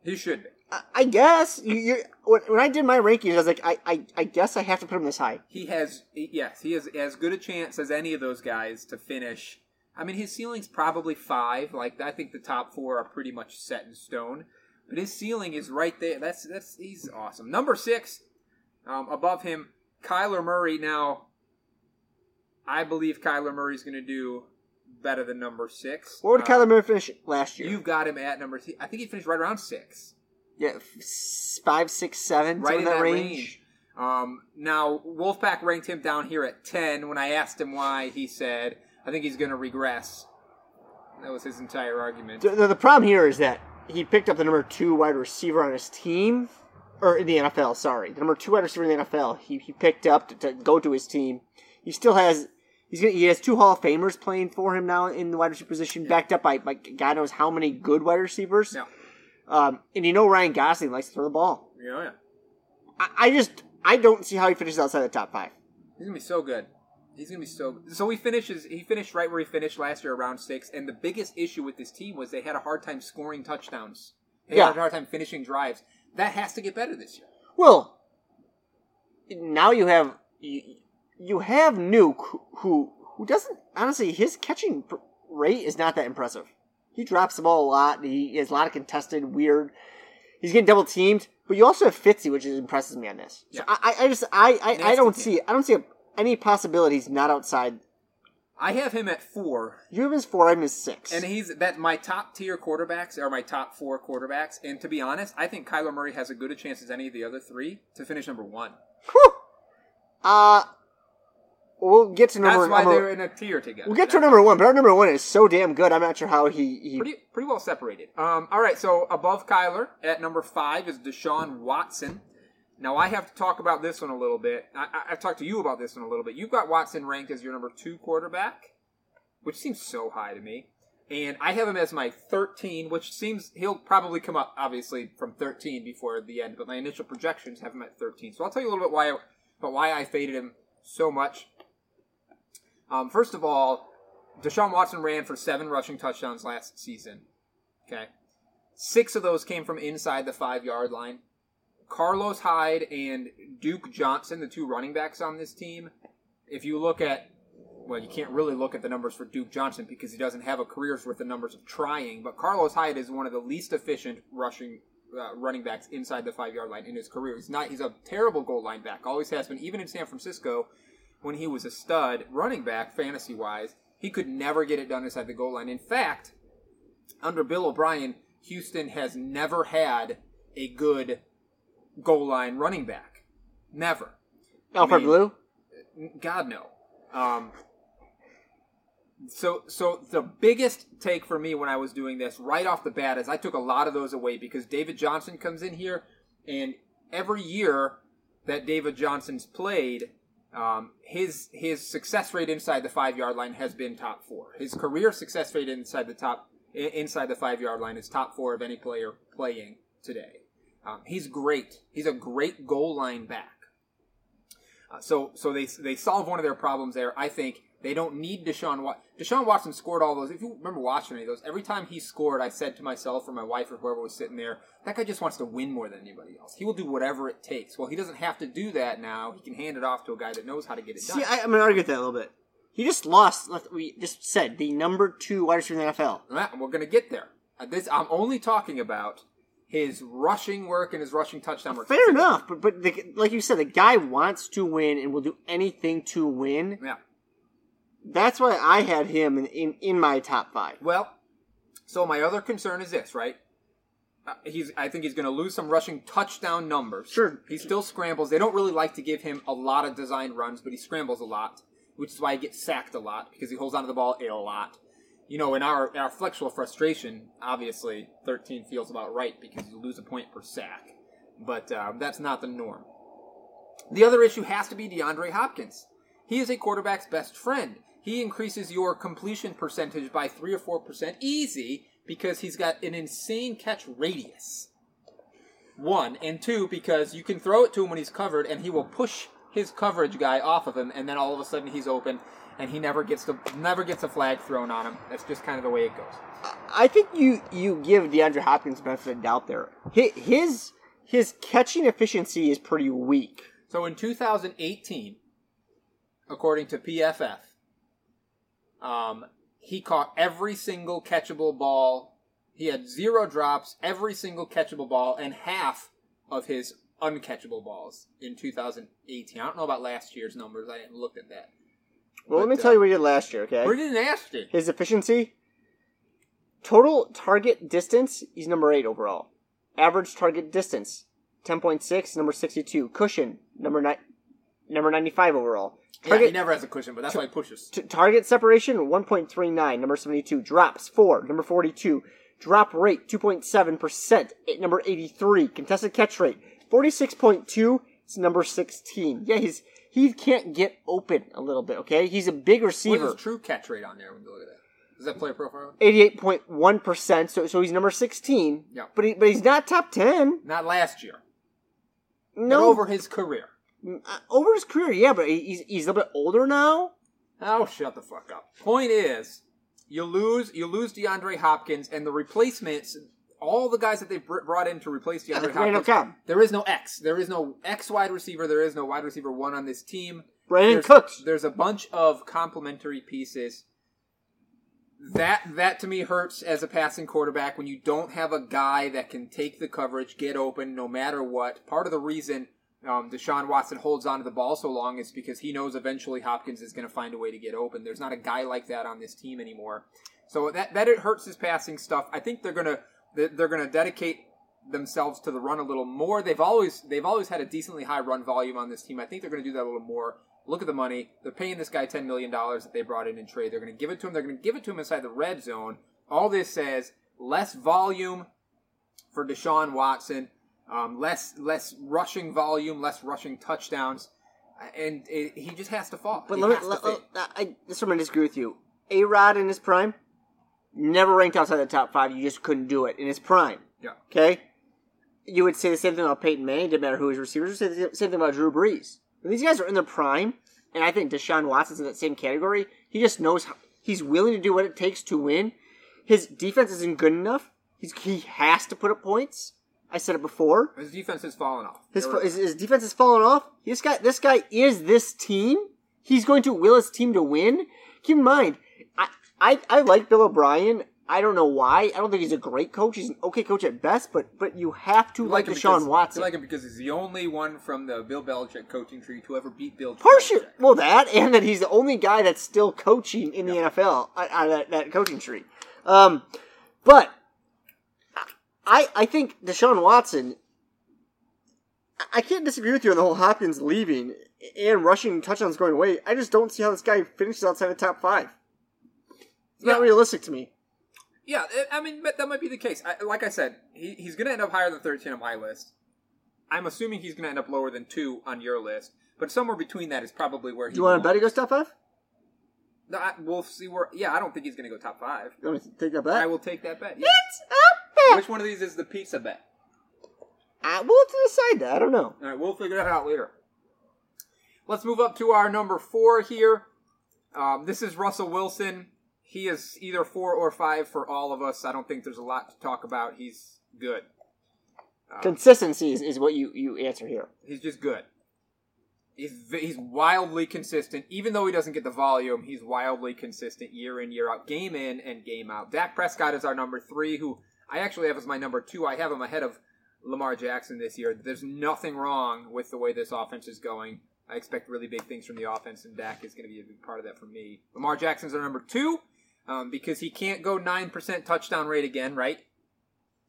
He should be. I, guess you, you when, when I did my rankings, I was like, I, I, I guess I have to put him this high. He has yes, he has as good a chance as any of those guys to finish. I mean, his ceiling's probably five. Like I think the top four are pretty much set in stone, but his ceiling is right there. That's that's he's awesome. Number six, um, above him, Kyler Murray. Now, I believe Kyler Murray's going to do better than number six. What would Uh, Kyler Murray finish last year? You've got him at number. I think he finished right around six. Yeah, five, six, seven, right in that that range. range. Um, now, Wolfpack ranked him down here at 10. When I asked him why, he said, I think he's going to regress. That was his entire argument. The, the, problem here is that he picked up the number two wide receiver on his team, or in the NFL. Sorry, the number two wide receiver in the NFL. He, he picked up to, to go to his team. He still has he's gonna, he has two Hall of Famers playing for him now in the wide receiver position, backed up by, by God knows how many good wide receivers. Yeah. Um, and you know Ryan Gosling likes to throw the ball. Yeah, yeah. I, I just I don't see how he finishes outside the top five. He's going to be so good. He's going to be so good. So he finishes, he finished right where he finished last year, around six. And the biggest issue with this team was they had a hard time scoring touchdowns. They Yeah. had a hard time finishing drives. That has to get better this year. Well, now you have you, you have Nuke who who doesn't honestly his catching rate is not that impressive. He drops the ball a lot. He has a lot of contested weird. He's getting double teamed, but you also have Fitzy, which impresses me on this. Yeah. I, I I just I I, I don't see I don't see any possibilities not outside. I have him at four. You have his four, I have his six. And he's that my top tier quarterbacks are my top four quarterbacks. And to be honest, I think Kyler Murray has as good a chance as any of the other three to finish number one. Whew. Uh we'll get to number. One. That's why number they're in a tier together. we'll get to number one, but our number one is so damn good. I'm not sure how he. he pretty pretty well separated. Um, all right, so above Kyler at number five is Deshaun Watson. Now I have to talk about this one a little bit. I, I, I've talked to you about this one a little bit. You've got Watson ranked as your number two quarterback, which seems so high to me. And I have him as my 13, which seems he'll probably come up obviously from 13 before the end. But my initial projections have him at 13. So I'll tell you a little bit why about why I faded him so much. Um, first of all, Deshaun Watson ran for seven rushing touchdowns last season. Okay. Six of those came from inside the five yard line. Carlos Hyde and Duke Johnson, the two running backs on this team, if you look at, well, you can't really look at the numbers for Duke Johnson because he doesn't have a career's worth of numbers of trying, but Carlos Hyde is one of the least efficient rushing uh, running backs inside the five yard line in his career. He's not, he's a terrible goal line back, always has been, even in San Francisco when he was a stud running back, fantasy wise, he could never get it done inside the goal line. In fact, under Bill O'Brien, Houston has never had a good goal line running back. Never. Alfred I mean, Blue. God no. Um, so so the biggest take for me when I was doing this right off the bat is I took a lot of those away because David Johnson comes in here and every year that David Johnson's played, um, his his success rate inside the five yard line has been top four. His career success rate inside the top inside the five yard line is top four of any player playing today. Um, he's great. He's a great goal line back. Uh, so so they they solve one of their problems there. I think they don't need Deshaun Watson. Deshaun Watson scored all those. If you remember watching any of those, every time he scored, I said to myself or my wife or whoever was sitting there, that guy just wants to win more than anybody else. He will do whatever it takes. Well, he doesn't have to do that now. He can hand it off to a guy that knows how to get it done. See, I, I'm gonna argue with that a little bit. He just lost. like We just said the number two wide receiver in the NFL. Right, We're going to get there. Uh, This I'm only talking about his rushing work and his rushing touchdown work. Fair enough, but but the, like you said, the guy wants to win and will do anything to win. Yeah. That's why I had him in, in, in my top five. Well, so my other concern is this, right? Uh, he's, I think he's going to lose some rushing touchdown numbers. Sure. He still scrambles. They don't really like to give him a lot of design runs, but he scrambles a lot, which is why he gets sacked a lot because he holds onto the ball a lot. You know, in our in our flexual frustration, obviously, 13 feels about right because you lose a point per sack, but uh, that's not the norm. The other issue has to be DeAndre Hopkins. He is a quarterback's best friend. He increases your completion percentage by 3 or 4% easy because he's got an insane catch radius. One and two because you can throw it to him when he's covered, and he will push his coverage guy off of him, and then all of a sudden he's open, and he never gets the never gets a flag thrown on him. That's just kind of the way it goes. I think you you give DeAndre Hopkins benefit of doubt there. His his catching efficiency is pretty weak. So in 2018, according to PFF, um, he caught every single catchable ball. He had zero drops, every single catchable ball, and half of his uncatchable balls in 2018. I don't know about last year's numbers. I haven't looked at that. Well, let me But, tell uh, you what he did last year. Okay, Where did you? his efficiency, total target distance, he's number eight overall. Average target distance, ten point six, number sixty two. Cushion, number nine, number ninety five overall. Yeah, Target he never has a cushion, but that's why he pushes. T- target separation 1.39 number 72 drops 4 number 42 drop rate 2.7% at number 83 contested catch rate 46.2 it's number 16 yeah he's he can't get open a little bit okay he's a big What's receiver his true catch rate on there when you look at that? Does that player profile? 88.1% so so he's number 16 Yeah. but he, but he's not top 10 Not last year, but no over his career. Uh, over his career yeah but he's he's a little bit older now Oh, shut the fuck up. Point is, you lose you lose DeAndre Hopkins and the replacements. All the guys that they br- brought in to replace DeAndre Randall Hopkins. Cobb. There is no X. There is no X wide receiver. There is no wide receiver one on this team. Brandin there's, Cooks There's a bunch of complementary pieces. That that to me hurts as a passing quarterback when you don't have a guy that can take the coverage, get open no matter what. Part of the reason um, Deshaun Watson holds onto the ball so long is because he knows eventually Hopkins is going to find a way to get open. There's not a guy like that on this team anymore. So that that it hurts his passing stuff. I think they're gonna they're gonna dedicate themselves to the run a little more. They've always they've always had a decently high run volume on this team. I think they're going to do that a little more. Look at the money. They're paying this guy ten million dollars that they brought in in trade. They're going to give it to him. They're going to give it to him inside the red zone. All this says less volume for Deshaun Watson, um, less less rushing volume, less rushing touchdowns, and it, he just has to fall. But He let me, let, fail. I, I, this is where I'm disagree with you. A Rod in his prime, never ranked outside the top five. You just couldn't do it in his prime. yeah. Okay, you would say the same thing about Peyton Manning. Didn't matter who his receivers. You say the same thing about Drew Brees. When these guys are in their prime, and I think Deshaun Watson's in that same category. He just knows how, he's willing to do what it takes to win. His defense isn't good enough. He's, he has to put up points. I said it before. His defense has fallen off. His, his, his defense has fallen off. This guy, this guy is this team. He's going to will his team to win. Keep in mind, I, I, I like Bill O'Brien. I don't know why. I don't think he's a great coach. He's an okay coach at best, but but you have to You like, him Deshaun because- Watson. You like him because he's the only one from the Bill Belichick coaching tree to ever beat Bill. Partial, well, that and that he's the only guy that's still coaching in the NFL out of that, that coaching tree. Um, but I I think Deshaun Watson. I- can't disagree with you on the whole Hopkins leaving and rushing touchdowns going away. I just don't see how this guy finishes outside the top five. It's not realistic to me. Yeah, I mean that might be the case. I, like I said, he, he's going to end up higher than 13 on my list. I'm assuming he's going to end up lower than two on your list, but somewhere between that is probably where he. Do you want to bet he goes top five? No, I, we'll see where. Yeah, I don't think he's going to go top five. You want to take that bet? I will take that bet. yeah. It's bet. Which one of these is the pizza bet? Uh, we'll have to decide that. I don't know. All right, we'll figure that out later. Let's move up to our number four here. Um, this is Russell Wilson. He is either four or five for all of us. I don't think there's a lot to talk about. He's good. Consistency is, is what you, you answer here. He's just good. He's he's wildly consistent. Even though he doesn't get the volume, he's wildly consistent year in year out, game in and game out. Dak Prescott is our number three, who I actually have as my number two. I have him ahead of Lamar Jackson this year. There's nothing wrong with the way this offense is going. I expect really big things from the offense, and Dak is going to be a big part of that for me. Lamar Jackson's our number two um, because he can't go nine percent touchdown rate again, right?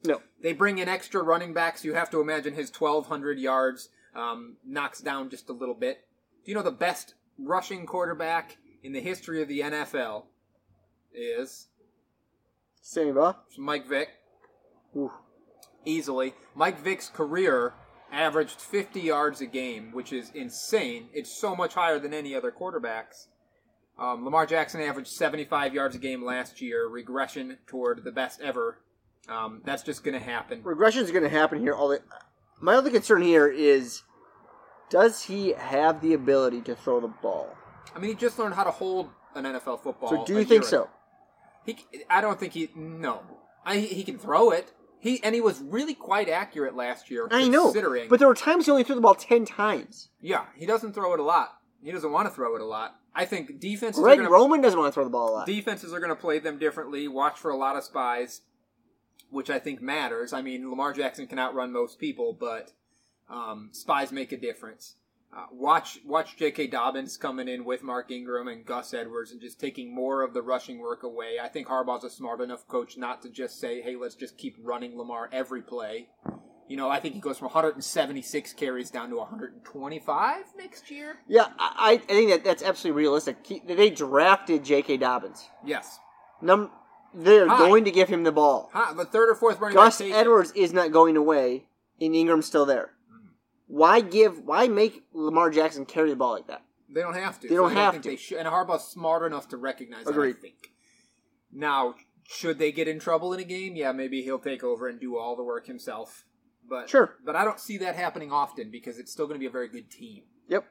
No. They bring in extra running backs. You have to imagine his 1,200 yards um, knocks down just a little bit. Do you know the best rushing quarterback in the history of the NFL is Baugh? Mike Vick? Ooh. Easily. Mike Vick's career averaged 50 yards a game, which is insane. It's so much higher than any other quarterbacks. Um, Lamar Jackson averaged 75 yards a game last year, regression toward the best ever. Um, that's just going to happen. regression is going to happen here. All the, my other concern here is, does he have the ability to throw the ball? I mean, he just learned how to hold an NFL football. So do you think so? He, I don't think he. No, I, he can throw it. He and he was really quite accurate last year. I know, considering, but there were times he only threw the ball ten times. yeah, he doesn't throw it a lot. He doesn't want to throw it a lot. I think defenses Greg gonna, Roman doesn't want to throw the ball a lot. defenses are going to play them differently. Watch for a lot of spies, which I think matters. I mean, Lamar Jackson can outrun most people, but um, spies make a difference. Uh, watch watch J.K. Dobbins coming in with Mark Ingram and Gus Edwards and just taking more of the rushing work away. I think Harbaugh's a smart enough coach not to just say, "Hey, let's just keep running Lamar every play." You know, I think he goes from 176 carries down to 125 next year. yeah, I, I think that that's absolutely realistic. He, they drafted J.K. Dobbins. Yes, Num- they're Hi. going to give him the ball. huh, the third or fourth running Gus. Edwards is not going away, and Ingram's still there. Why give? Why make Lamar Jackson carry the ball like that? They don't have to. They don't So have think to. And Harbaugh's smart enough to recognize Agreed. that. I think. Now, should they get in trouble in a game? Yeah, maybe he'll take over and do all the work himself. But Sure. But I don't see that happening often because it's still going to be a very good team. Yep.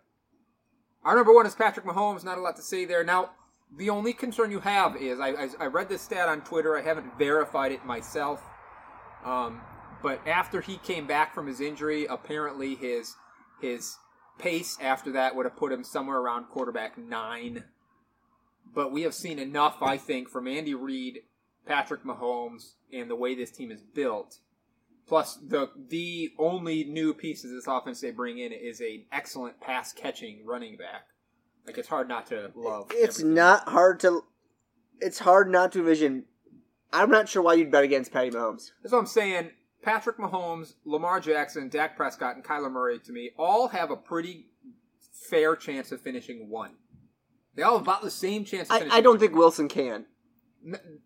Our number one is Patrick Mahomes. Not a lot to say there. Now, the only concern you have is I, I, I read this stat on Twitter. I haven't verified it myself. Um, but after he came back from his injury, apparently his his pace after that would have put him somewhere around quarterback nine. But we have seen enough, I think, from Andy Reid, Patrick Mahomes, and the way this team is built. Plus, the the only new piece of this offense they bring in is an excellent pass catching running back. Like it's hard not to love. It's everything. not hard to. It's hard not to envision. I'm not sure why you'd bet against Patty Mahomes. That's what I'm saying. Patrick Mahomes, Lamar Jackson, Dak Prescott, and Kyler Murray, to me, all have a pretty fair chance of finishing one. They all have about the same chance of I, I don't one. think Wilson can.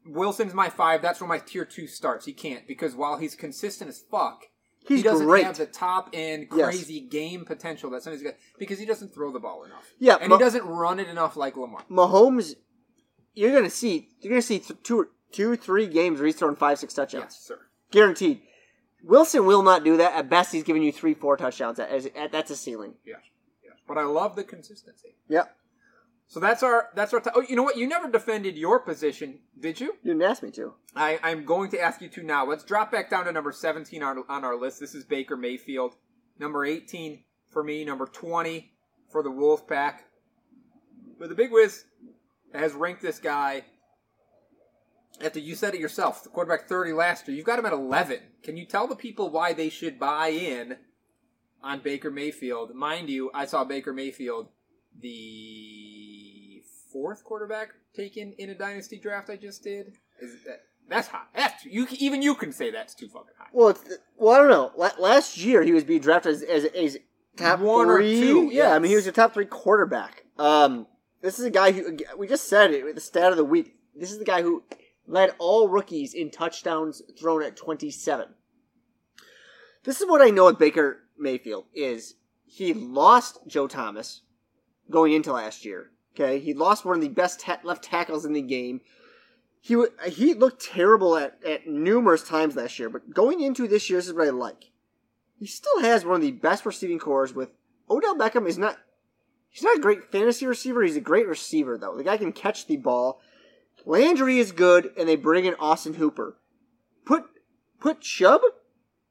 Wilson's my five. That's where my tier two starts. He can't because while he's consistent as fuck, He's he doesn't great. have the top end Yes. crazy game potential that some of these guys because he doesn't throw the ball enough. Yeah, and Mo- he doesn't run it enough like Lamar. Mahomes, you're gonna see. You're gonna see th- two, two, three games where he's throwing five, six touchdowns, Yes, sir. guaranteed. Wilson will not do that. At best, he's giving you three, four touchdowns. At, at, that's a ceiling. Yes, yes. But I love the consistency. Yep. So that's our that's our. T- oh, you know what? You never defended your position, did you? You didn't ask me to. I, I'm going to ask you to now. Let's drop back down to number 17 on, on our list. This is Baker Mayfield. Number 18 for me. Number 20 for the Wolfpack. But the Big Wiz has ranked this guy after you said it yourself, the quarterback 30 last year. You've got him at 11. Can you tell the people why they should buy in on Baker Mayfield? Mind you, I saw Baker Mayfield, the fourth quarterback taken in a dynasty draft I just did. Is that that's hot. That's too, you. Even you can say that's too fucking high. Well, it's, well, I don't know. La- last year he was being drafted as as, as top One or three. two, Yeah, I mean he was a top three quarterback. Um, this is a guy who we just said it. with The stat of the week. This is the guy who led all rookies in touchdowns thrown at twenty seven. This is what I know with Baker Mayfield is he lost Joe Thomas going into last year. Okay, he lost one of the best left tackles in the game. He w- he looked terrible at, at numerous times last year, but going into this year, this is what I like. He still has one of the best receiving corps. With Odell Beckham is not he's not a great fantasy receiver. He's a great receiver though. The guy can catch the ball. Landry is good, and they bring in Austin Hooper. Put put Chubb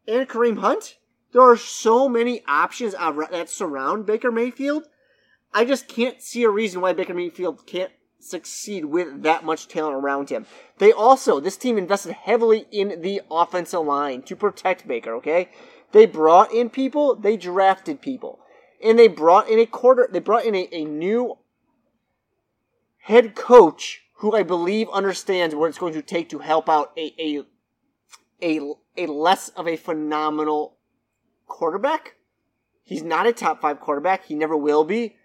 and Kareem Hunt. There are so many options that surround Baker Mayfield. I just can't see a reason why Baker Mayfield can't succeed with that much talent around him. They also, this team invested heavily in the offensive line to protect Baker, okay? They brought in people, they drafted people. And they brought in a quarter, they brought in a, a new head coach who I believe understands what it's going to take to help out a, a, a, a less of a phenomenal quarterback. He's not a top five quarterback. He never will be.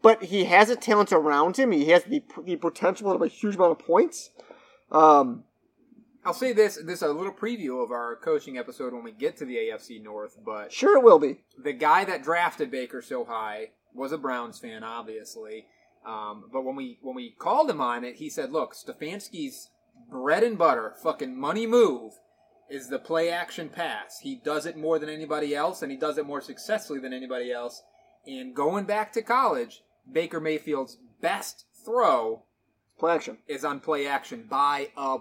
But he has a talent around him. He has the, the potential of a huge amount of points. Um, I'll say this: this is a little preview of our coaching episode when we get to the AFC North. But sure, it will be. the guy that drafted Baker so high was a Browns fan, obviously. Um, but when we when we called him on it, he said, "Look, Stefanski's bread and butter, fucking money move, is the play action pass. He does it more than anybody else, and he does it more successfully than anybody else. And going back to college, Baker Mayfield's best throw Play action. is on play action by a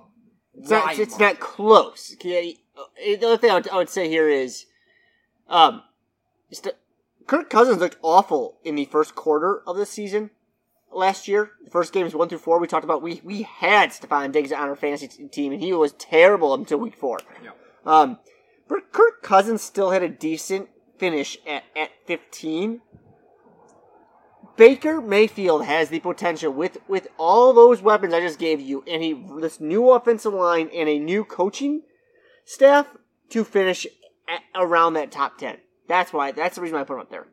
It's not, it's not close. Uh, The other thing I would, I would say here is, um, is Kirk Cousins looked awful in the first quarter of the season last year. The first games one through four, we talked about we we had Stefon Diggs on our fantasy t- team, and he was terrible until week four. Yeah. Um, but Kirk Cousins still had a decent finish at at fifteen. Baker Mayfield has the potential with with all those weapons I just gave you, and he this new offensive line and a new coaching staff to finish at, around that top ten. That's why. That's the reason why I put him up there.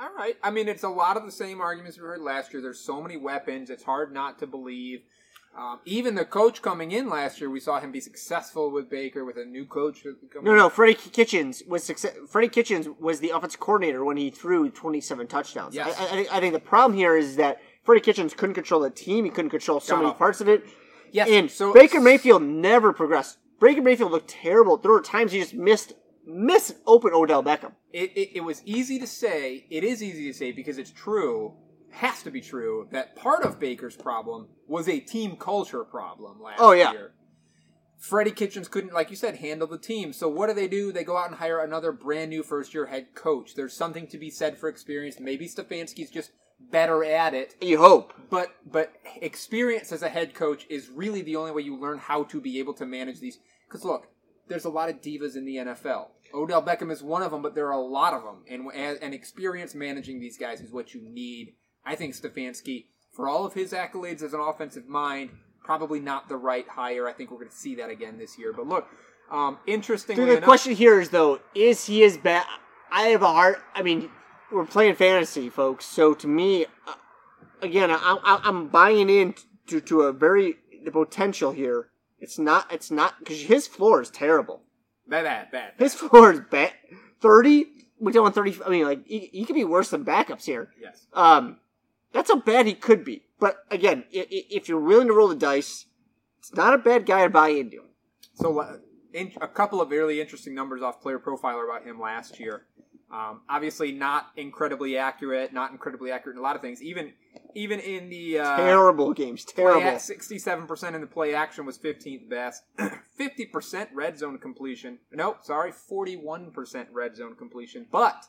All right. I mean, it's a lot of the same arguments we heard last year. There's so many weapons. It's hard not to believe. Um, even the coach coming in last year, we saw him be successful with Baker with a new coach. No, no. Freddie Kitchens was success. Freddie Kitchens was the offensive coordinator when he threw 27 touchdowns. Yes. I, I, think- I think the problem here is that Freddie Kitchens couldn't control the team. He couldn't control so Got many off. parts of it. Yes. And so Baker Mayfield never progressed. Baker Mayfield looked terrible. There were times he just missed missed open Odell Beckham. it, it, it was easy to say. It is easy to say because it's true. Has to be true that part of Baker's problem was a team culture problem last Oh, yeah. year. Freddie Kitchens couldn't, like you said, handle the team. So what do they do? They go out and hire another brand new first year head coach. There's something to be said for experience. Maybe Stefanski's just better at it. You hope. But but experience as a head coach is really the only way you learn how to be able to manage these. Because look, there's a lot of divas in the NFL. Odell Beckham is one of them, but there are a lot of them, and and experience managing these guys is what you need. I think Stefanski, for all of his accolades as an offensive mind, probably not the right hire. I think we're going to see that again this year. But look, um, interestingly Dude, the enough, question here is though, is he as bad? I have a hard. I mean, we're playing fantasy, folks. So to me, uh, again, I, I, I'm buying in to to a very the potential here. It's not. It's not because his floor is terrible. Bad, bad, bad. His floor is bad. Thirty. We're doing thirty. I mean, like he, he could be worse than backups here. Yes. Um, that's how bad he could be. But again, if you're willing to roll the dice, it's not a bad guy to buy into. So, uh, in, a couple of really interesting numbers off Player Profiler about him last year. Um, obviously, not incredibly accurate, not incredibly accurate in a lot of things. Even even in the uh, Terrible games. Terrible. sixty-seven percent in the play action was fifteenth best. [CLEARS THROAT] Fifty percent red zone completion. Nope, sorry, forty-one percent red zone completion. But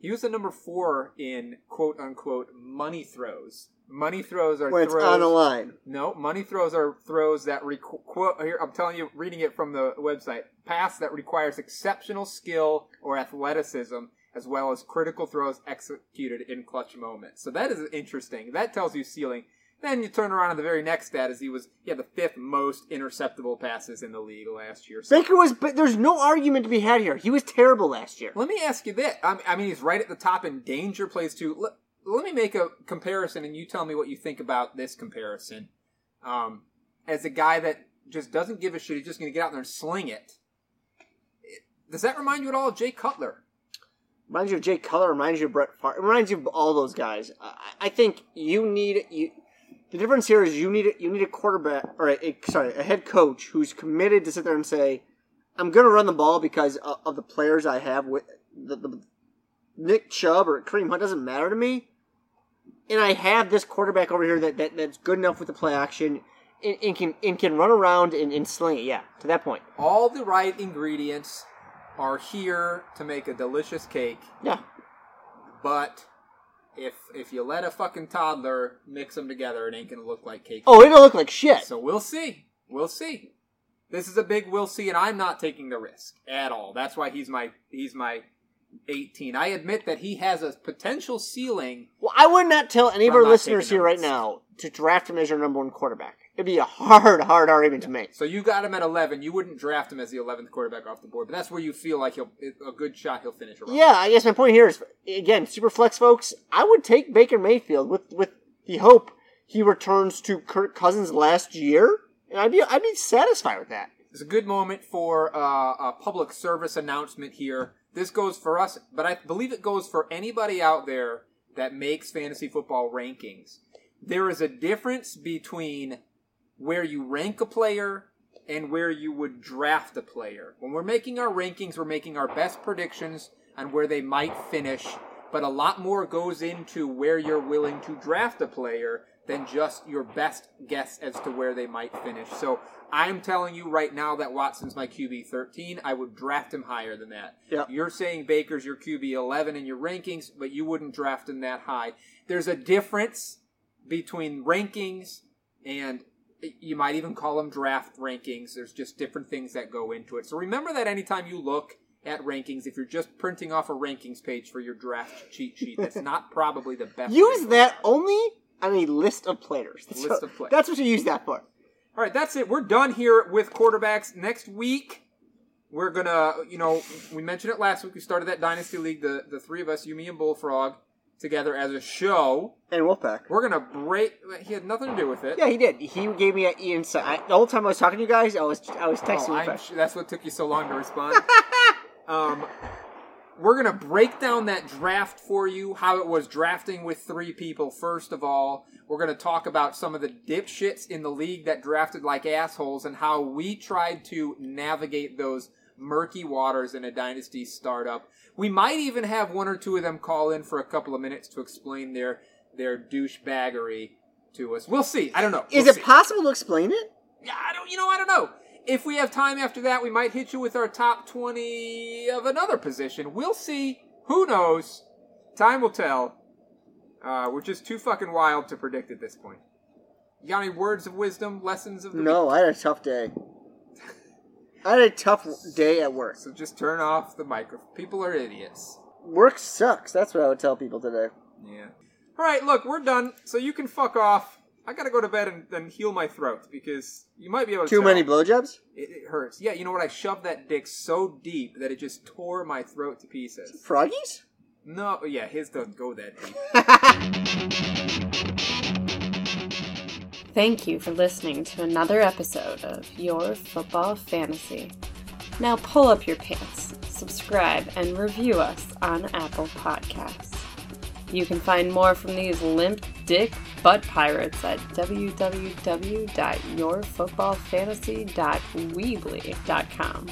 he was the number four in quote unquote money throws. Money throws are it's throws on the line. no, money throws are throws that require. Here, I'm telling you, reading it from the website. Pass that requires exceptional skill or athleticism, as well as critical throws executed in clutch moments. So that is interesting. That tells you ceiling. Then you turn around to the very next stat as he was he had the fifth most interceptable passes in the league last year. So Baker was, but there's no argument to be had here. He was terrible last year. let me ask you this. I mean- I mean, he's right at the top in danger plays too. Let, let me make a comparison, and you tell me what you think about this comparison. Um, as a guy that just doesn't give a shit, he's just going to get out there and sling it. Does that remind you at all of Jay Cutler? Reminds you of Jay Cutler. Reminds you of Brett Favre. It reminds you of all those guys. I, I think you need you. The difference here is you need you need a quarterback or a, a- sorry a head coach who's committed to sit there and say, "I'm going to run the ball because of, of the players I have with the, the Nick Chubb or Kareem Hunt doesn't matter to me, and I have this quarterback over here that, that that's good enough with the play action and, and can and can run around and, and sling it. Yeah, to that point. All the right ingredients are here to make a delicious cake, Yeah, but if if you let a fucking toddler mix them together, it ain't going to look like cake. Oh, it'll look like shit. So we'll see. We'll see. This is a big we'll see, and I'm not taking the risk at all. That's why he's my he's my 18. I admit that he has a potential ceiling. Well, I would not tell any of our listeners here right now to draft him as your number one quarterback. It'd be a hard, hard argument to make. So you got him at 11. You wouldn't draft him as the 11th quarterback off the board, but that's where you feel like he'll a good shot. He'll finish around. Yeah, I guess my point here is again, super flex folks. I would take Baker Mayfield with with the hope he returns to Kirk Cousins last year, and I'd be I'd be satisfied with that. It's a good moment for uh, a public service announcement here. This goes for us, but I believe it goes for anybody out there that makes fantasy football rankings. There is a difference between where you rank a player and where you would draft a player. When we're making our rankings, we're making our best predictions on where they might finish, but a lot more goes into where you're willing to draft a player than just your best guess as to where they might finish. So I'm telling you right now that Watson's my QB 13. I would draft him higher than that. Yep. You're saying Baker's your QB 11 in your rankings, but you wouldn't draft him that high. There's a difference between rankings and you might even call them draft rankings. There's just different things that go into it. So remember that anytime you look at rankings, if you're just printing off a rankings page for your draft cheat sheet, that's not [LAUGHS] probably the best. Use that only on a list of players. That's, List what, of players. that's what you use that for. All right, that's it. We're done here with quarterbacks. Next week, we're gonna, you know, we mentioned it last week. We started that dynasty league. The the three of us, you, me, and Bullfrog, together as a show. And Wolfpack. We're gonna break. He had nothing to do with it. Yeah, he did. He gave me an insight. I, the whole time I was talking to you guys, I was I was texting Oh, I'm Wolfpack. sure that's what took you so long to respond. [LAUGHS] um, we're gonna break down that draft for you, how it was drafting with three people. First of all, we're gonna talk about some of the dipshits in the league that drafted like assholes and how we tried to navigate those murky waters in a dynasty startup. We might even have one or two of them call in for a couple of minutes to explain their their douchebaggery to us. We'll see. I don't know. Is We'll it see. possible to explain it? Yeah, I don't. You know, I don't know. If we have time after that, we might hit you with our top twenty of another position. We'll see. Who knows? Time will tell. Uh, we're just too fucking wild to predict at this point. You got any words of wisdom, lessons of the No, I had a tough day. I had a tough day at work. So just turn off the microphone. People are idiots. Work sucks. That's what I would tell people today. Yeah. All right, look, we're done. So you can fuck off. I gotta go to bed and, and heal my throat because you might be able to. Too tell. many blowjobs? It, it hurts. Yeah, you know what? I shoved that dick so deep that it just tore my throat to pieces. Froggies? No, yeah, his doesn't go that deep. [LAUGHS] Thank you for listening to another episode of Your Football Fantasy. Now pull up your pants, subscribe, and review us on Apple Podcasts. You can find more from these limp dick butt pirates at www.yourfootballfantasy.weebly.com.